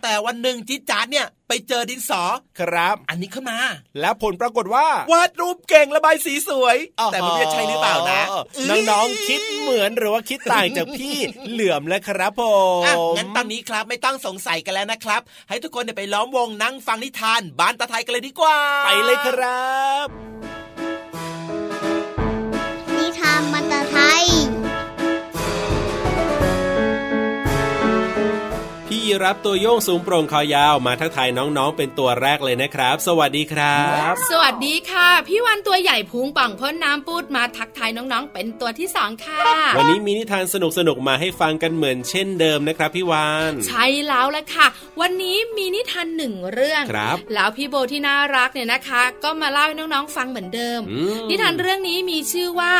S2: แต่วันหนึ่งจี๊ดจาดเนี่ย ไปเจอดินสอ
S1: ครับ
S2: อันนี้ขึ้นมา
S1: แล้วผลปรากฏว่า
S2: วาดรูปเก่งระบายสีสวย แต่มันไม่ใช่หรือเปล่านะ
S1: น้องๆคิดเหมือนหรือว่าคิดต่างจากพี่เหลื่อมแล้วครับผม
S2: อะงั้นตอนนี้ครับไม่ต้องสงสัยกันแล้วนะครับ ให้ทุกคนเนี่ยไปล้อมวงนั่งฟังนิทานบ้านตาไทยกันเลยดีกว่า
S1: ไปเลยครับ
S4: นิทานมันตะไทย
S1: พี่รับตัวโยงสูงโปร่งคอยาวมาทักทายน้องๆ เป็นตัวแรกเลยนะครับ สวัสดีครับ
S9: สวัสดีค่ะ พี่วันตัวใหญ่พุงป่องพ่นน้ำปูดมาทักทายน้องๆ เป็นตัวที่สองค่ะ
S1: วันนี้มีนิทานสนุกๆมาให้ฟังกันเหมือนเช่นเดิมนะครับพี่วาน
S9: ใช่แล้วละค่ะ วันนี้มีนิทานหนึ่งเรื่อง
S1: ครับ
S9: แล้วพี่โบที่น่ารักเนี่ยนะคะ ก็มาเล่าให้น้องๆฟังเหมือนเดิม
S1: อืม
S9: นิทานเรื่องนี้มีชื่อว่า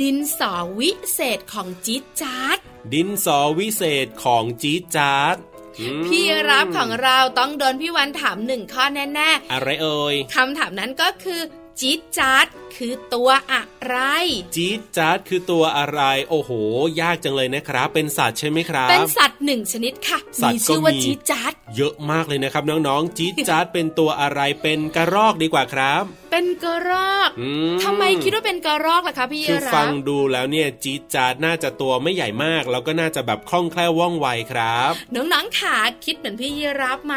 S9: ดินสอวิเศษของจิ๊ดจ๊าด
S1: ดินสอวิเศษของจี๊ดจ๊าดอืม
S9: พี่รับของเราต้องโดนพี่วันถามหนึ่งข้อแน่
S1: อะไรเอ่ย
S9: ๆคำถามนั้นก็คือจิ๊ดจ๊าดคือตัวอะไร
S1: จี๊ดจ๊าดคือตัวอะไร โอ้โห ยากจังเลยนะครับ เป็นสัตว์ใช่ไหมครับ
S9: เป็นสัตว์หนึ่งชนิดค่ะ
S1: สัตว์
S9: มีชื่อว่า
S1: ก็มี
S9: จิ๊ดจ๊าด
S1: เยอะมากเลยนะครับน้องๆจี๊ดจ๊าดเป็นตัวอะไรเป็นกระรอกดีกว่าครับ
S9: เป็นกระรอก
S1: อืม
S9: ทำไมคิดว่าเป็นกระรอกล่ะคะพี่
S1: คือ
S9: รั
S1: ฟัง
S9: บ
S1: ดูแล้วเนี่ยจี๊ดจ๊าดน่าจะตัวไม่ใหญ่มาก แล้วก็น่าจะแบบคล่องแคล่วว่องไวครับ
S9: น้องๆขาคิดเหมือนพี่ยีรับไหม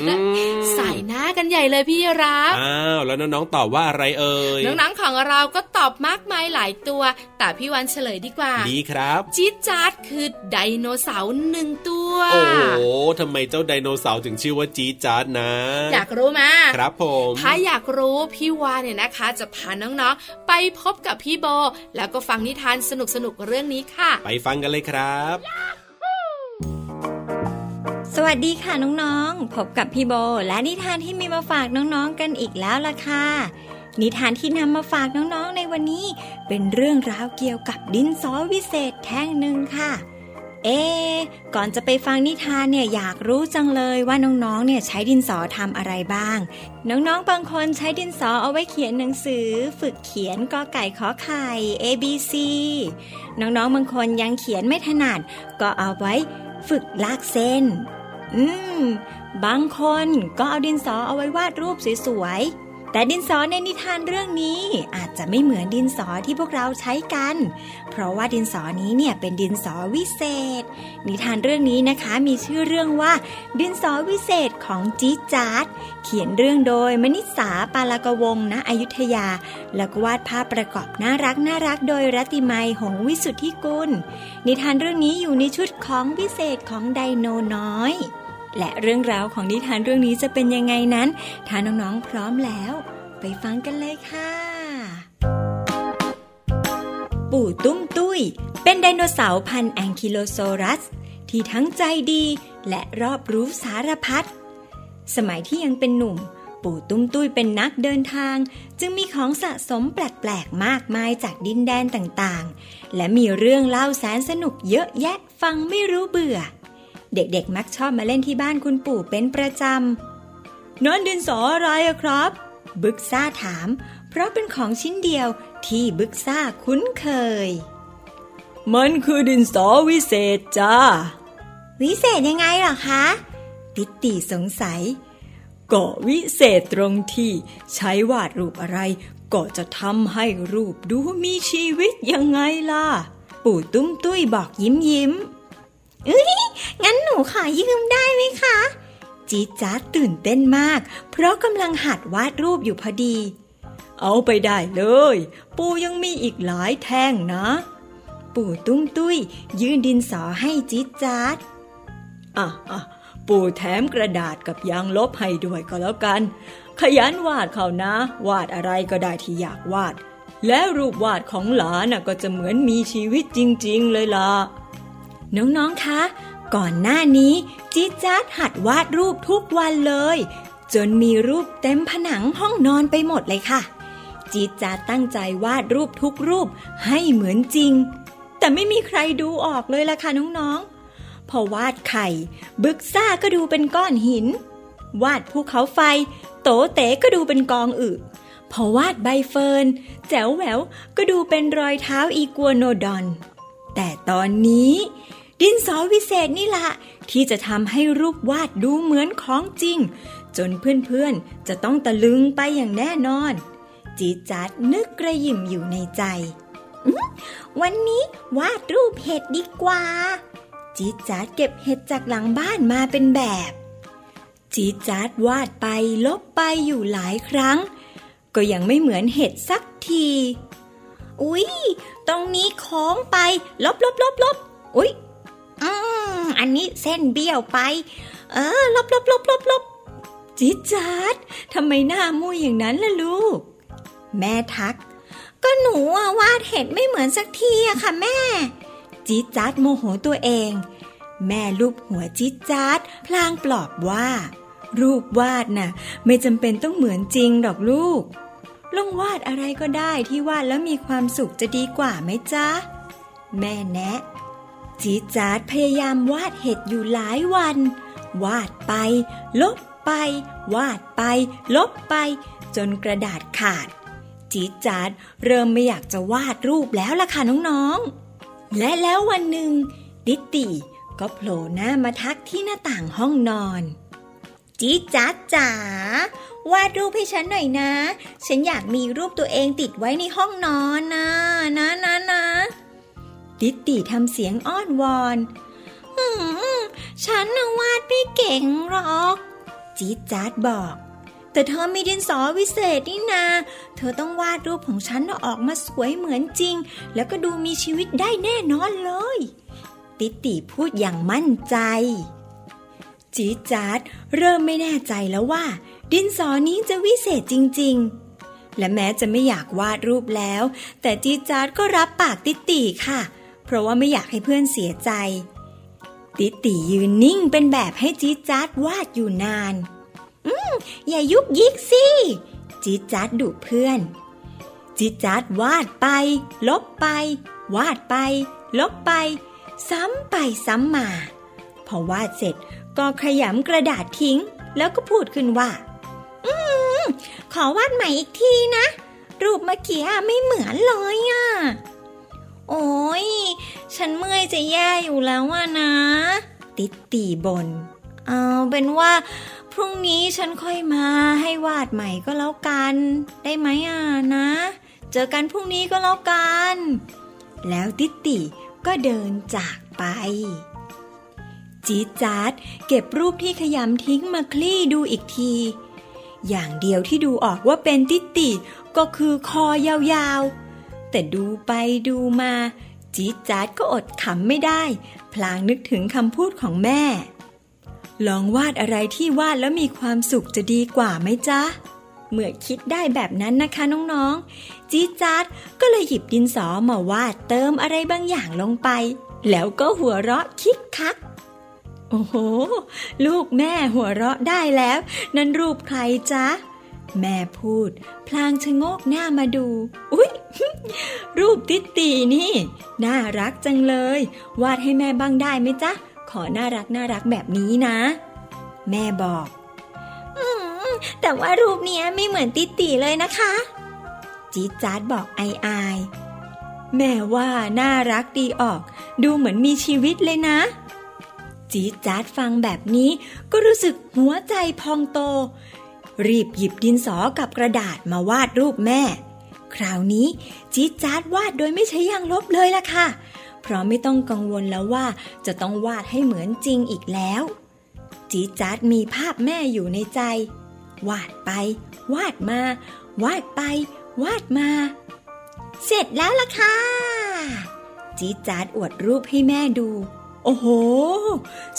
S1: อืม
S9: ใส่หน้ากันใหญ่เลยพี่ยีรับ
S1: อ้าวแล้วน้องๆตอบว่าอะไรเอ่ย
S9: น้องๆของเราก็ตอบมากมายหลายตัว แต่พี่วันเฉลยดีกว่า
S1: ดีครับ
S9: จี๊ดจ๊าดคือไดโนเสาร์หนึ่งตัว
S1: โอ้โหทำไมเจ้าไดโนเสาร์ถึงชื่อว่าจี๊ดจ๊าดนะ
S9: อยากรู้ไหม
S1: ครับผม
S9: ถ้าอยากรู้พี่วานเนี่ยนะคะ จะพาน้องๆ ไปพบกับพี่โบ แล้วก็ฟังนิทานสนุกๆ เรื่องนี้ค่ะ
S1: ไปฟังกันเลยครับ
S15: สวัสดีค่ะน้องๆ พบกับพี่โบ และนิทานที่มีมาฝากน้องๆ กันอีกแล้วล่ะค่ะนิทานที่นำมาฝากน้องๆ ในวันนี้ เป็นเรื่องราวเกี่ยวกับดินสอวิเศษแท่งหนึ่งค่ะ เอ๊ก่อนจะไปฟังนิทานเนี่ยอยากรู้จังเลยว่าน้องๆ เนี่ยใช้ดินสอทำอะไรบ้าง น้องๆ บางคนใช้ดินสอเอาไว้เขียนหนังสือ ฝึกเขียนกอไก่ขอไข่ A B C น้องๆ บางคนยังเขียนไม่ถนัด ก็เอาไว้ฝึกลากเส้น อืม บางคนก็เอาดินสอเอาไว้วาดรูปสวยๆ แต่ดินสอในนิทานเรื่องนี้อาจจะไม่เหมือนดินสอที่พวกเราใช้กัน เพราะว่าดินสอนี้เนี่ยเป็นดินสอวิเศษ นิทานเรื่องนี้นะคะมีชื่อเรื่องว่า ดินสอวิเศษของจีจาร์ดเขียนเรื่องโดยมณิสาปาลกวงณอยุธยา แล้วก็วาดภาพประกอบน่ารักน่ารักโดยรัติมัยหงวิสุทธิกุล นิทานเรื่องนี้อยู่ในชุดของวิเศษของไดโนน้อย และเรื่องราวของนิทานเรื่องนี้จะเป็นยังไงนั้น ถ้าน้องๆพร้อมแล้ว ไปฟังกันเลยค่ะ ปู่ตุ้มตุ้ย เป็นไดโนเสาร์พันแองคิโลโซรัส ที่ทั้งใจดีและรอบรู้สารพัด สมัยที่ยังเป็นหนุ่ม ปู่ตุ้มตุ้ยเป็นนักเดินทาง จึงมีของสะสมแปลกๆมากมายจากดินแดนต่างๆ และมีเรื่องเล่าแสนสนุกเยอะแยะฟังไม่รู้เบื่อ เด็กๆ มักชอบมาเล่นที่บ้านคุณปู่เป็นประจำนอนดินสออะไรอะครับ บึกซ่าถาม เพราะเป็นของชิ้นเดียวที่บึกซ่าคุ้นเคย
S16: มันคือดินสอวิเศษจ้า
S15: วิเศษยังไงหรอคะติตีสงสัย
S16: ก็วิเศษตรงที่ใช้วาดรูปอะไร ก็จะทำให้รูปดูมีชีวิตยังไงล่ะ
S15: ปู่ตุ้มตุ้ยบอกยิ้มยิ้ม เอ้ยงั้นหนูขอยืมได้ไหมคะ จีจ้าตื่นเต้นมาก เพราะกำลังหัดวาดรูปอยู่พอดี
S16: เอาไปได้เลย ปู่ยังมีอีกหลายแท่งนะ
S15: ปู่ตุ้งตุ้ย ยื่นดินสอให้จีจ้า
S16: อะอะปู่แถมกระดาษกับยางลบให้ด้วยก็แล้วกัน ขยันวาดเขานะ วาดอะไรก็ได้ที่อยากวาด แล้วรูปวาดของหลานก็จะเหมือนมีชีวิตจริง ๆ เลยล่ะ
S15: น้องๆ คะ ก่อนหน้านี้จีจัดหัดวาดรูปทุกวันเลย จนมีรูปเต็มผนังห้องนอนไปหมดเลยค่ะ จีจัดตั้งใจวาดรูปทุกรูปให้เหมือนจริง แต่ไม่มีใครดูออกเลยล่ะค่ะน้องๆ พอวาดไข่ บึกซ่าก็ดูเป็นก้อนหิน วาดภูเขาไฟ โตเต๋ก็ดูเป็นกองอึพอวาดใบเฟิร์นแจ๋วแหววก็ดูเป็นรอยเท้าอีกัวโนดอน แต่ตอนนี้ ดินสอวิเศษนี่ละที่จะทำให้รูปวาดดูเหมือนของจริง จนเพื่อนๆ จะต้องตะลึงไปอย่างแน่นอน จีจัดนึกกระยิมอยู่ในใจ วันนี้วาดรูปเห็ดดีกว่า จีจัดเก็บเห็ดจากหลังบ้านมาเป็นแบบ จีจัดวาดไปลบไปอยู่หลายครั้ง ก็ยังไม่เหมือนเห็ดสักที อุ๊ย ตรงนี้โค้งไป ลบลบลบลบอุ๊ย อืมอันนี้เส้นเบี้ยวไป เออ ลบลบลบลบลบจิจัดทำไมหน้ามุยอย่างนั้นล่ะลูก แม่ทัก ก็หนูวาดเห็ดไม่เหมือนสักทีอะค่ะแม่ จิจัดโมโหตัวเอง แม่ลูบหัวจิจัดพลางปลอบว่า รูปวาดน่ะ ไม่จำเป็นต้องเหมือนจริงดอกลูกลองวาดอะไรก็ได้ที่วาดแล้วมีความสุขจะดีกว่าไหมจ๊ะ แม่แนะ จีจาร์ดพยายามวาดเห็ดอยู่หลายวัน วาดไป ลบไป วาดไป ลบไป จนกระดาษขาด จีจาร์ดเริ่มไม่อยากจะวาดรูปแล้วล่ะค่ะน้องๆ และแล้ววันหนึ่ง ดิตติก็โผล่หน้ามาทักที่หน้าต่างห้องนอนจีจาร์ดจ๋าวาดรูปให้ฉันหน่อยนะ ฉันอยากมีรูปตัวเองติดไว้ในห้องนอนนะนะนะนะ ดิตติทำเสียงอ้อนวอนอืมฉันวาดไม่เก่งหรอก จี๊ดจ๊าดบอก แต่เธอมีดินสอวิเศษนี่นา เธอต้องวาดรูปของฉันออกมาสวยเหมือนจริง แล้วก็ดูมีชีวิตได้แน่นอนเลย ติติพูดอย่างมั่นใจ จีจาร์ดเริ่มไม่แน่ใจแล้วว่า ดินสอนี้จะวิเศษจริง ๆและแม้จะไม่อยากวาดรูปแล้ว แต่จีจาร์ดก็รับปากติติค่ะ เพราะว่าไม่อยากให้เพื่อนเสียใจ ติติยืนนิ่งเป็นแบบให้จีจัดวาดอยู่นาน อืมอย่ายุกยิกสิจีจัดดุเพื่อน จีจัดวาดไป ลบไป วาดไป ลบไป ซ้ำไปซ้ำมา พอวาดเสร็จก็ขยำกระดาษทิ้ง แล้วก็พูดขึ้นว่า อืมขอวาดใหม่อีกทีนะ รูปเมื่อกี้ไม่เหมือนเลยอะ โอ้ยฉันเมื่อยจะแย่อยู่แล้วอะนะ ติดตีบน เอาเป็นว่า พรุ่งนี้ฉันค่อยมาให้วาดใหม่ก็แล้วกัน ได้ไหมอะนะ เจอกันพรุ่งนี้ก็แล้วกัน แล้วติติก็เดินจากไปจีจาดเก็บรูปที่ขยำทิ้งมาคลี่ดูอีกที อย่างเดียวที่ดูออกว่าเป็นติติก็คือคอยาวๆ แต่ดูไปดูมา จีดจาดก็อดขำไม่ได้ พลางนึกถึงคำพูดของแม่ ลองวาดอะไรที่วาดแล้วมีความสุขจะดีกว่าไหมจ๊ะ เมื่อคิดได้แบบนั้นนะคะน้องๆ จีดจาดก็เลยหยิบดินสอมาวาดเติมอะไรบางอย่างลงไป แล้วก็หัวเราะคิกคักโอ้โห ลูกแม่หัวเราะได้แล้ว นั่นรูปใครจ๊ะ แม่พูด พลางชะโงกหน้ามาดู อุ๊ย รูปติดตีนี่ น่ารักจังเลย วาดให้แม่บ้างได้ไหมจ๊ะ ขอน่ารักน่ารักแบบนี้นะ แม่บอกอืมแต่ว่ารูปเนี้ยไม่เหมือนติดตีเลยนะคะ จี๊ดจ๊าดบอกไออายแม่ว่าน่ารักดีออก ดูเหมือนมีชีวิตเลยนะ จี๊ดจ๊าดฟังแบบนี้ก็รู้สึกหัวใจพองโต รีบหยิบดินสอกับกระดาษมาวาดรูปแม่ คราวนี้จี๊ดจ๊าดวาดโดยไม่ใช้ยางลบเลยล่ะค่ะ เพราะไม่ต้องกังวลแล้วว่าจะต้องวาดให้เหมือนจริงอีกแล้ว จี๊ดจ๊าดมีภาพแม่อยู่ในใจ วาดไป วาดมา วาดไป วาดมา เสร็จแล้วล่ะค่ะ จี๊ดจ๊าดอวดรูปให้แม่ดู โอ้โห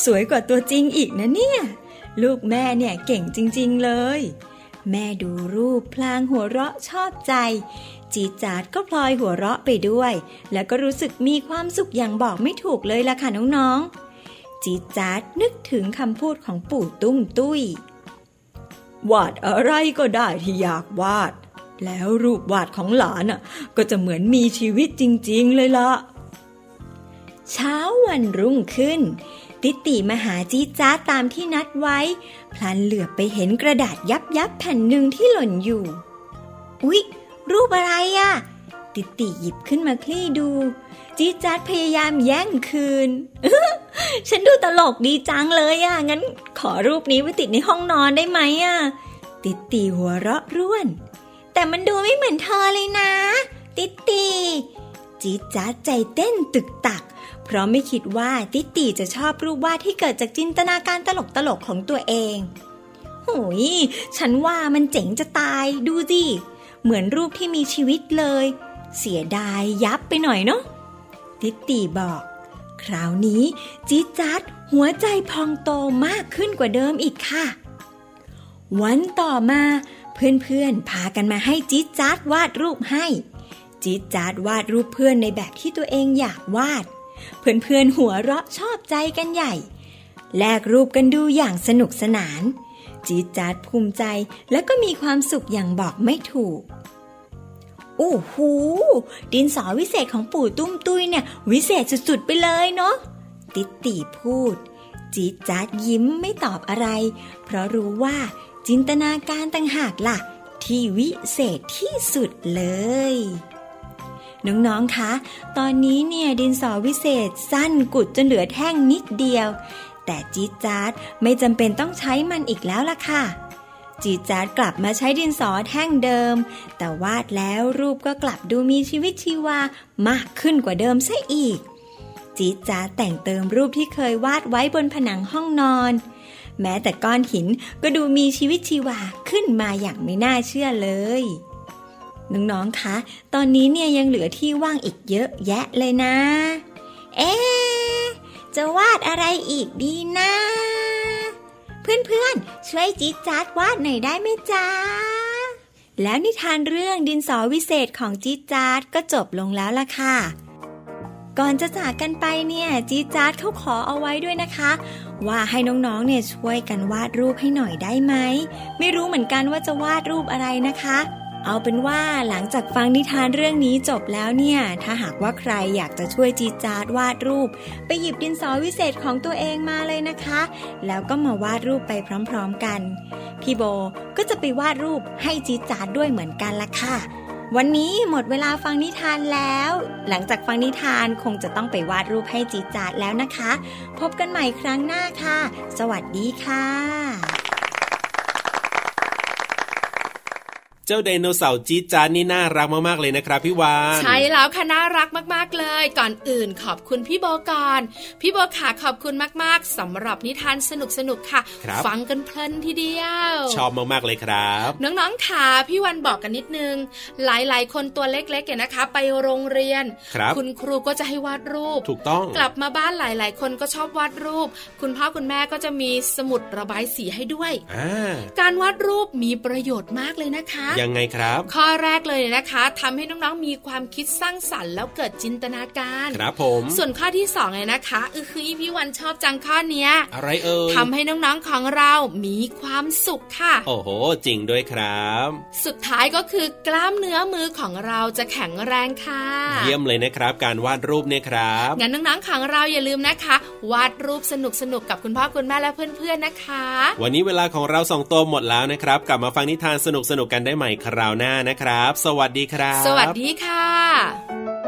S15: สวยกว่าตัวจริงอีกนะเนี่ย ลูกแม่เนี่ยเก่งจริง ๆ เลย แม่ดูรูปพลางหัวเราะชอบใจ จีจาดก็พลอยหัวเราะไปด้วย แล้วก็รู้สึกมีความสุขอย่างบอกไม่ถูกเลยล่ะค่ะน้องๆ จีจาดนึกถึงคำพูดของปู่ตุ้มตุ้ยวาดอะไรก็ได้ที่อยากวาด แล้วรูปวาดของหลานอะ ก็จะเหมือนมีชีวิตจริง ๆ เลยละเช้าวันรุ่งขึ้น ติติมาหาจีจ้าตามที่นัดไว้ พลันเหลือบไปเห็นกระดาษยับยับแผ่นหนึ่งที่หล่นอยู่ อุ๊ย รูปอะไรอะติติหยิบขึ้นมาคลี่ดู จีจัดพยายามแย่งคืน ฉันดูตลกดีจังเลยอะงั้นขอรูปนี้ไว้ติดในห้องนอนได้ไหมอะติติหัวเราะร่วน แต่มันดูไม่เหมือนเธอเลยนะ ติติจีจ้าใจเต้นตึกตัก เพราะไม่คิดว่าติติจะชอบรูปวาดที่เกิดจากจินตนาการตลกๆของตัวเองหุยฉันว่ามันเจ๋งจะตายดูสิเหมือนรูปที่มีชีวิตเลย เสียดายยับไปหน่อยเนาะติติบอก คราวนี้จีจัดหัวใจพองโตมากขึ้นกว่าเดิมอีกค่ะ วันต่อมาเพื่อนๆพากันมาให้จีจัดวาดรูปให้จีจัดวาดรูปเพื่อนในแบบที่ตัวเองอยากวาด เพื่อนๆหัวเราะชอบใจกันใหญ่ แลกรูปกันดูอย่างสนุกสนาน จีจัดภูมิใจและก็มีความสุขอย่างบอกไม่ถูกโอ้โหดินสอวิเศษของปู่ตุ้มตุ้ยเนี่ย วิเศษสุดๆไปเลยเนาะติตตีพูด จี๊ดจัดยิ้มไม่ตอบอะไร เพราะรู้ว่าจินตนาการต่างหากล่ะ ที่วิเศษที่สุดเลย น้องๆ คะ ตอนนี้เนี่ยดินสอวิเศษสั้นกุดจนเหลือแท่งนิดเดียว แต่จี๊ดจ๊าดไม่จำเป็นต้องใช้มันอีกแล้วล่ะค่ะ จีจาดกลับมาใช้ดินสอแท่งเดิม แต่วาดแล้วรูปก็กลับดูมีชีวิตชีวามากขึ้นกว่าเดิมซะอีก จีจาดแต่งเติมรูปที่เคยวาดไว้บนผนังห้องนอน แม้แต่ก้อนหินก็ดูมีชีวิตชีวาขึ้นมาอย่างไม่น่าเชื่อเลย น้องๆ คะ ตอนนี้เนี่ยยังเหลือที่ว่างอีกเยอะแยะเลยนะ เอ๊ะจะวาดอะไรอีกดีนะ เพื่อนๆ ช่วยจี๊ดจ๊าดวาดหน่อยได้ไหมจ๊ะ แล้วนิทานเรื่องดินสอวิเศษของจี๊ดจ๊าดก็จบลงแล้วล่ะค่ะ ก่อนจะจากกันไปเนี่ยจี๊ดจ๊าดเขาขอเอาไว้ด้วยนะคะ ว่าให้น้องๆ เนี่ยช่วยกันวาดรูปให้หน่อยได้ไหม ไม่รู้เหมือนกันว่าจะวาดรูปอะไรนะคะ เอาเป็นว่าหลังจากฟังนิทานเรื่องนี้จบแล้วเนี่ย ถ้าหากว่าใครอยากจะช่วยจีจาดวาดรูป ไปหยิบดินสอวิเศษของตัวเองมาเลยนะคะ แล้วก็มาวาดรูปไปพร้อมๆกัน พี่โบก็จะไปวาดรูปให้จีจาดด้วยเหมือนกันละค่ะวันนี้หมดเวลาฟังนิทานแล้ว หลังจากฟังนิทานคงจะต้องไปวาดรูปให้จีจาดแล้วนะคะ พบกันใหม่ครั้งหน้าค่ะ สวัสดีค่ะ
S1: เจ้าไดโนเสาร์จี๊ดจานนี่น่ารักมากๆเลยนะครับพี่วาน
S9: ใช่แล้วค่ะน่ารักมากๆเลย ก่อนอื่นขอบคุณพี่โบก่อนพี่โบค่ะขอบคุณมากๆสำหรับนิทานสนุกๆค่ะ
S1: ครับ
S9: ฟังกันเพลินทีเดียว
S1: ชอบมากๆเลยครับ
S9: น้องๆค่ะพี่วันบอกกันนิดนึง หลายๆ คนตัวเล็กๆเนี่ยนะคะ ไปโรงเรียน
S1: ครับ
S9: ณครูก็จะให้วาดรูป
S1: ถูกต้อง
S9: กลับมาบ้านหลาย ๆ คนก็ชอบวาดรูป คุณพ่อคุณแม่ก็จะมีสมุดระบายสีให้ด้วย
S1: อ่า
S9: การวาดรูปมีประโยชน์มากเลยนะคะ
S1: ยังไงครับ
S9: ข้อแรกเลยนะคะทำให้น้องๆมีความคิดสร้างสรรค์แล้วเกิดจินตนาการ
S1: ครับผม
S9: ส่วนข้อที่สองเลยนะคะเออคือพี่วันชอบจังข้อเนี้ย
S1: อะไรเอ่ย
S9: ทำให้น้องๆของเรามีความสุขค่ะ
S1: โอ้โห จริงด้วยครับ
S9: สุดท้ายก็คือกล้ามเนื้อมือของเราจะแข็งแรงค่ะ
S1: เยี่ยมเลยนะครับ การวาดรูปเนี่ยครับ
S9: งั้นน้องๆของเราอย่าลืมนะคะ วาดรูปสนุกๆกับคุณพ่อคุณแม่และเพื่อนๆนะคะ
S1: วันนี้เวลาของเราสองตัวหมดแล้วนะครับ กลับมาฟังนิทานสนุกๆกันได้ใหม่คราวหน้านะครับ สวัสดีครับ
S9: สวัสดี
S6: ค่ะ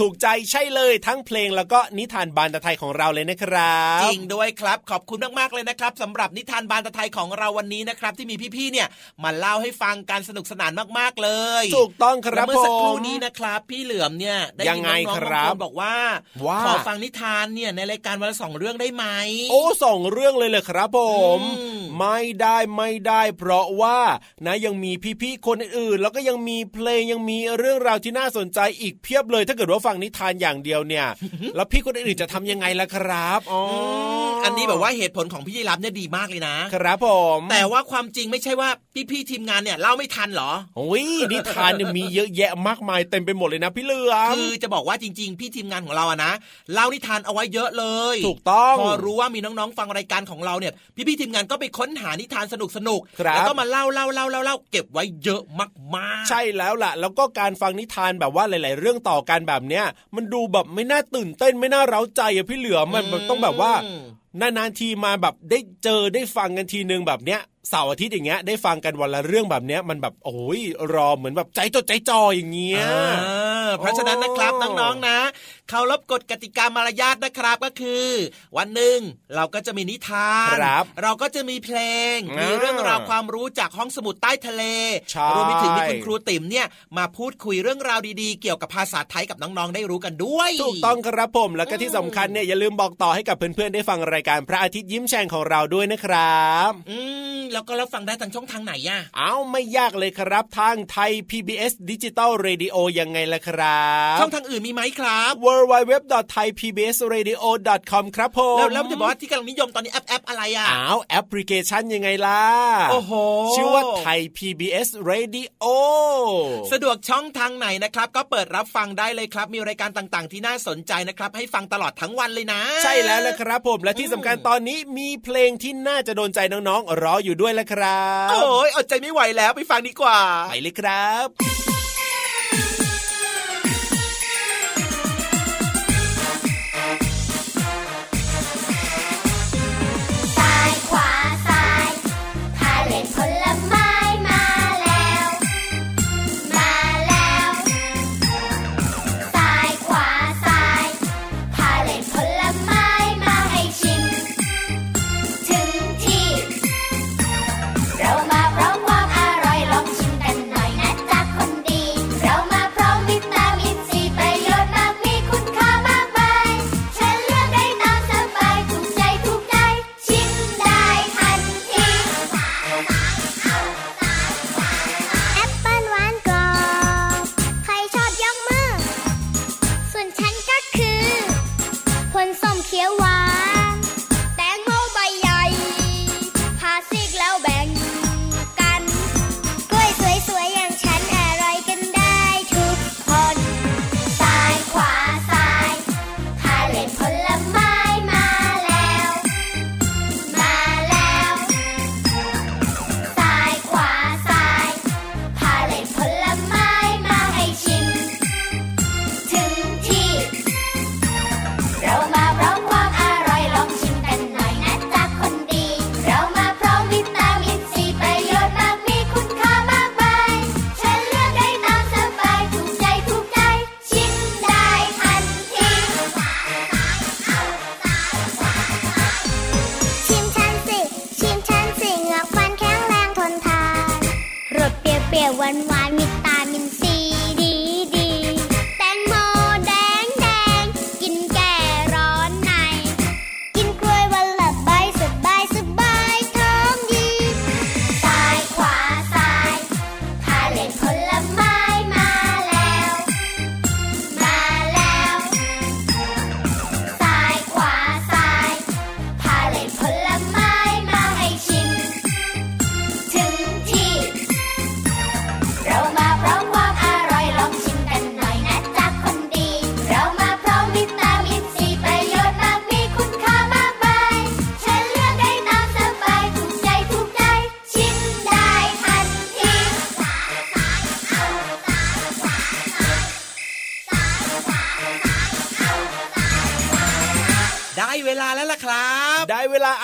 S6: ถูก
S1: ใจใช่เลยทั้งเพลงแล้วก็นิทานบานตะไทยของเราเลยนะครับ
S2: จริงด้วยครับขอบคุณมากๆเลยนะครับสำหรับนิทานบานตะไทยของเราวันนี้นะครับ ที่มีพี่ๆเนี่ยมาเล่าให้ฟังการสนุกสนานมากๆเลย
S1: ถูกต้องครับ
S2: แล้วเมื่อสักครู่
S1: ผม
S2: นี้นะครับ พี่เหลือมเนี่ยได้
S1: ยั
S2: ยิ
S1: ง
S2: น
S1: ไง
S2: น้องๆ
S1: ครับา
S2: งคนบอกว่า
S1: ว่า
S2: ขอฟังนิทานเนี่ยในรายการวันละสองเรื่องได้ไหม
S1: โอ้สองเรื่องเลยเลยครับผม
S2: อืม
S1: ไม่ได้ไม่ได้เพราะว่านะยังมีพี่ๆคนอื่นๆแล้วก็ยังมีเพลงยังมีเรื่องราวที่น่าสนใจอีกเพียบเลยถ้าเกิดว่าฟังนิทานอย่างเดียวเนี่ย แล้วพี่คนอื่นๆจะทำยังไงล่ะครับอ๋ออ
S2: อันนี้แบบว่าเหตุผลของพี่ยีรับเนี่ยดีมากเลยนะ
S1: ครับผม
S2: แต่ว่าความจริงไม่ใช่ว่าพี่ๆทีมงานเนี่ยเล่าไม่ทันเหรอ
S1: โอ้ยนิทานเนี่ยมีเยอะแยะมากมายเต็มไปหมดเลยนะพี่เหลือม
S2: คือจะบอกว่าจริง ๆ พี่ทีมงานของเราอะนะเล่านิทานเอาไว้เยอะเลย
S1: ถูกต้อง
S2: พอรู้ว่ามีน้องๆฟังรายการของเราเนี่ย พี่ๆทีมงานก็ไปค้นหานิทานสนุก
S1: ครับ
S2: ๆแล้วก็มาเล่าเล่าเล่าเล่าเล่าเก็บไว้เยอะมากๆ
S1: ใช่แล้วล่ะ แล้วก็การฟังนิทานแบบว่าหลาย ๆ เรื่องต่อกันแบบเนี้ยมันดูแบบไม่น่าตื่นเต้นไม่น่าเร้าใจอะพี่เหลือมมันมันต้องแบบว่านานๆทีมาแบบได้เจอได้ฟังกันทีนึงแบบเนี้ยเสาร์อาทิตย์อย่างเงี้ยได้ฟังกันวันละเรื่องแบบเนี้ยมันแบบโอ้ยรอเหมือนแบบใจจดใจจ่ออย่างเงี้ย
S2: อ่าเพราะฉะนั้นนะครับ
S1: โอ้
S2: น้องๆนะเคารพกฎกติกามารยาทนะครับก็คือ วันหนึ่งเราก็จะมีนิทาน
S1: ครับ
S2: เราก็จะมีเพลง
S1: อ่ามี
S2: มีเรื่องราวความรู้จากห้องสมุดใต้ทะเล
S1: ใช่
S2: รวมไปถึงมีคุณครูติ๋มเนี่ยมาพูดคุยเรื่องราวดีๆ เกี่ยวกับภาษาไทยกับน้องๆได้รู้กันด้วย
S1: ถูกต้องครับผมแล้วก็ที่สำคัญเนี่ยอย่าลืมบอกต่อให้กับเพื่อนๆได้ฟังรายการพระอาทิตย์ยิ้มแฉ่งของเราด้วยนะครับ
S2: อืมแแล้วก็รับฟังได้ทางช่องทางไหนอะ
S11: เอาไม่ยากเลยครับ ทางไทย PBS ดิจิตอล Radio ยังไงล่ะครับ
S2: ช่องทางอื่นมีไหมครับ
S11: www.thaipbsradio.com ครับผม
S2: แล้วแล้วจะบอกว่าที่กำลังนิยมตอนนี้แอปแอปอะไรอะ
S11: อ้าวแอปพลิเคชันยังไงล่ะ
S2: โอ้โห
S11: ชื่อว่าไทย PBS Radio
S2: สะดวกช่องทางไหนนะครับ ก็เปิดรับฟังได้เลยครับ มีรายการต่างๆ ที่น่าสนใจนะครับ ให้ฟังตลอดทั้งวันเลยนะ
S11: ใช่แล้วละครับผมและที่สำคัญตอนนี้มีเพลงที่น่าจะโดนใจน้องๆรออยู่ด้วยละครับ
S2: โอ้ยอดใจไม่ไหวแล้วไปฟังดีกว่า
S11: ไปเลยครับ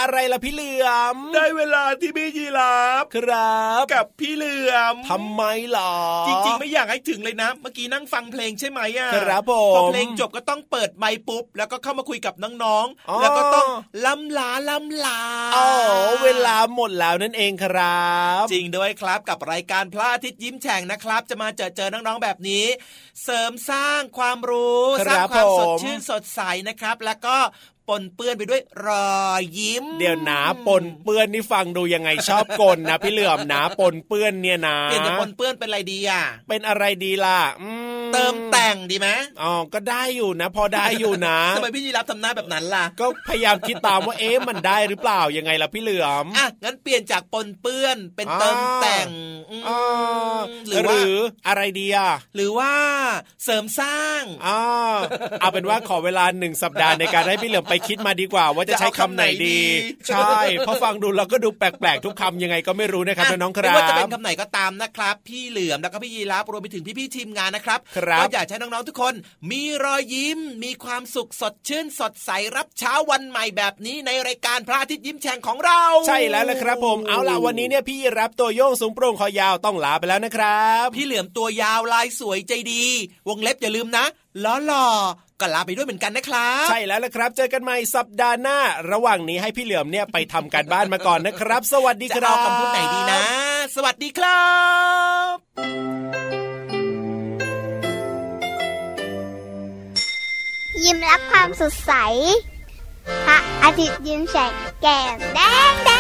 S11: อะไรล่ะพี่เหลือม
S2: ได้เวลาที่พี่ยีราฟ
S11: ครับ
S2: กับพี่เหลือม
S11: ทำไมหรอ
S2: จริงๆ ไม่อยากให้ถึงเลยนะ เมื่อกี้นั่งฟังเพลงใช่ไหมอะ
S11: ครับผม
S2: พอเพลงจบก็ต้องเปิดไมค์ปุ๊บ แล้วก็เข้ามาคุยกับน้อง
S11: อ๋อ
S2: ๆแล้วก็ต้องล้ำลาล้ำลา
S11: อ๋อเวลาหมดแล้วนั่นเองครับ
S2: จริงด้วยครับกับรายการพระอาทิตย์ยิ้มแฉ่งนะครับ จะมาเจอเจอน้องๆแบบนี้ เสริมสร้างความรู้
S11: ค
S2: ส
S11: รั
S2: ร้าง
S11: บ
S2: ความสด
S11: ผม
S2: ชื่นสดใสนะครับ แล้วก็ ปนเปื้อนไปด้วยรอยยิ้ม
S11: เดี๋ยวนะปนเปื้อนนี่ฟังดูยังไงชอบกลนะพี่เหลือมนะปนเปื้อนเนี่ยนะ
S2: เปลี่ยนจากปนเปื้อนเป็นอะไรดีอะ
S11: เป็นอะไรดีล่ะอืม
S2: เติมแต่งดีไหม
S11: อ๋อก็ได้อยู่นะ พอได้อยู่นะ
S2: ทำไมพี่ยีรับทำหน้าแบบนั้นล่ะ
S11: ก็พยายามคิดตามว่าเอ๊ะมันได้หรือเปล่ายังไงล่ะพี่เหลือม
S2: อะงั้นเปลี่ยนจากปนเปื้อนเป็นเติมแต่งอืม
S11: อ่า
S2: หรือว่า
S11: รืออะไรดีอะ
S2: หรือว่าเสริมสร้าง
S11: อ่าเอาเป็นว่าขอเวลาหนึ่งสัปดาห์ในการให้พี่เหลือมไปคิดมาดีกว่าว่าจะใช้คำไหนดี
S2: จะเอาคำไหนดี
S11: ใช่เพราะฟังดูแล้วก็ดูแปลกๆ ทุกคำยังไงก็ไม่รู้นะครับ
S2: อะ
S11: น้องๆค
S2: ไม่
S11: รั
S2: ว่าจะเป็น
S11: บ
S2: คำไหนก็ตามนะครับ พี่เหลือมแล้วก็พี่ยีรับรวมไปถึงพี่ๆทีมงานนะครับ
S11: ครับ
S2: ก็อยากให้น้องๆทุกคน มีรอยยิ้มมีความสุขสดชื่นสดใสรับเช้าวันใหม่แบบนี้ในรายการพระอาทิตย์ยิ้มแฉ่งของเรา
S11: ใช่แล้วละครับ ผมเอาล่ะวันนี้เนี่ยพี่รับตัวโยงสูงโปร่งคอยาวต้องลาไปแล้วนะครับ
S2: พี่เหลือมตัวยาวลายสวยใจดี วงเล็บอย่าลืมนะล้อหล่อ ก็ลาไปด้วยเหมือนกันนะครับ
S11: ใช่แล้วละครับ เจอกันใหม่สัปดาห์หน้า ระหว่างนี้ให้พี่เหลือมเนี่ยไปทำการบ้านมาก่อนนะครับ สวัสดีค
S2: จะ
S11: รับ
S2: เอาคำพูดไหนดีนะ สวัสดีครับ
S17: ยิ้มรับความสดใส พระอาทิตย์ยิ้มแฉกแก้มแดงแด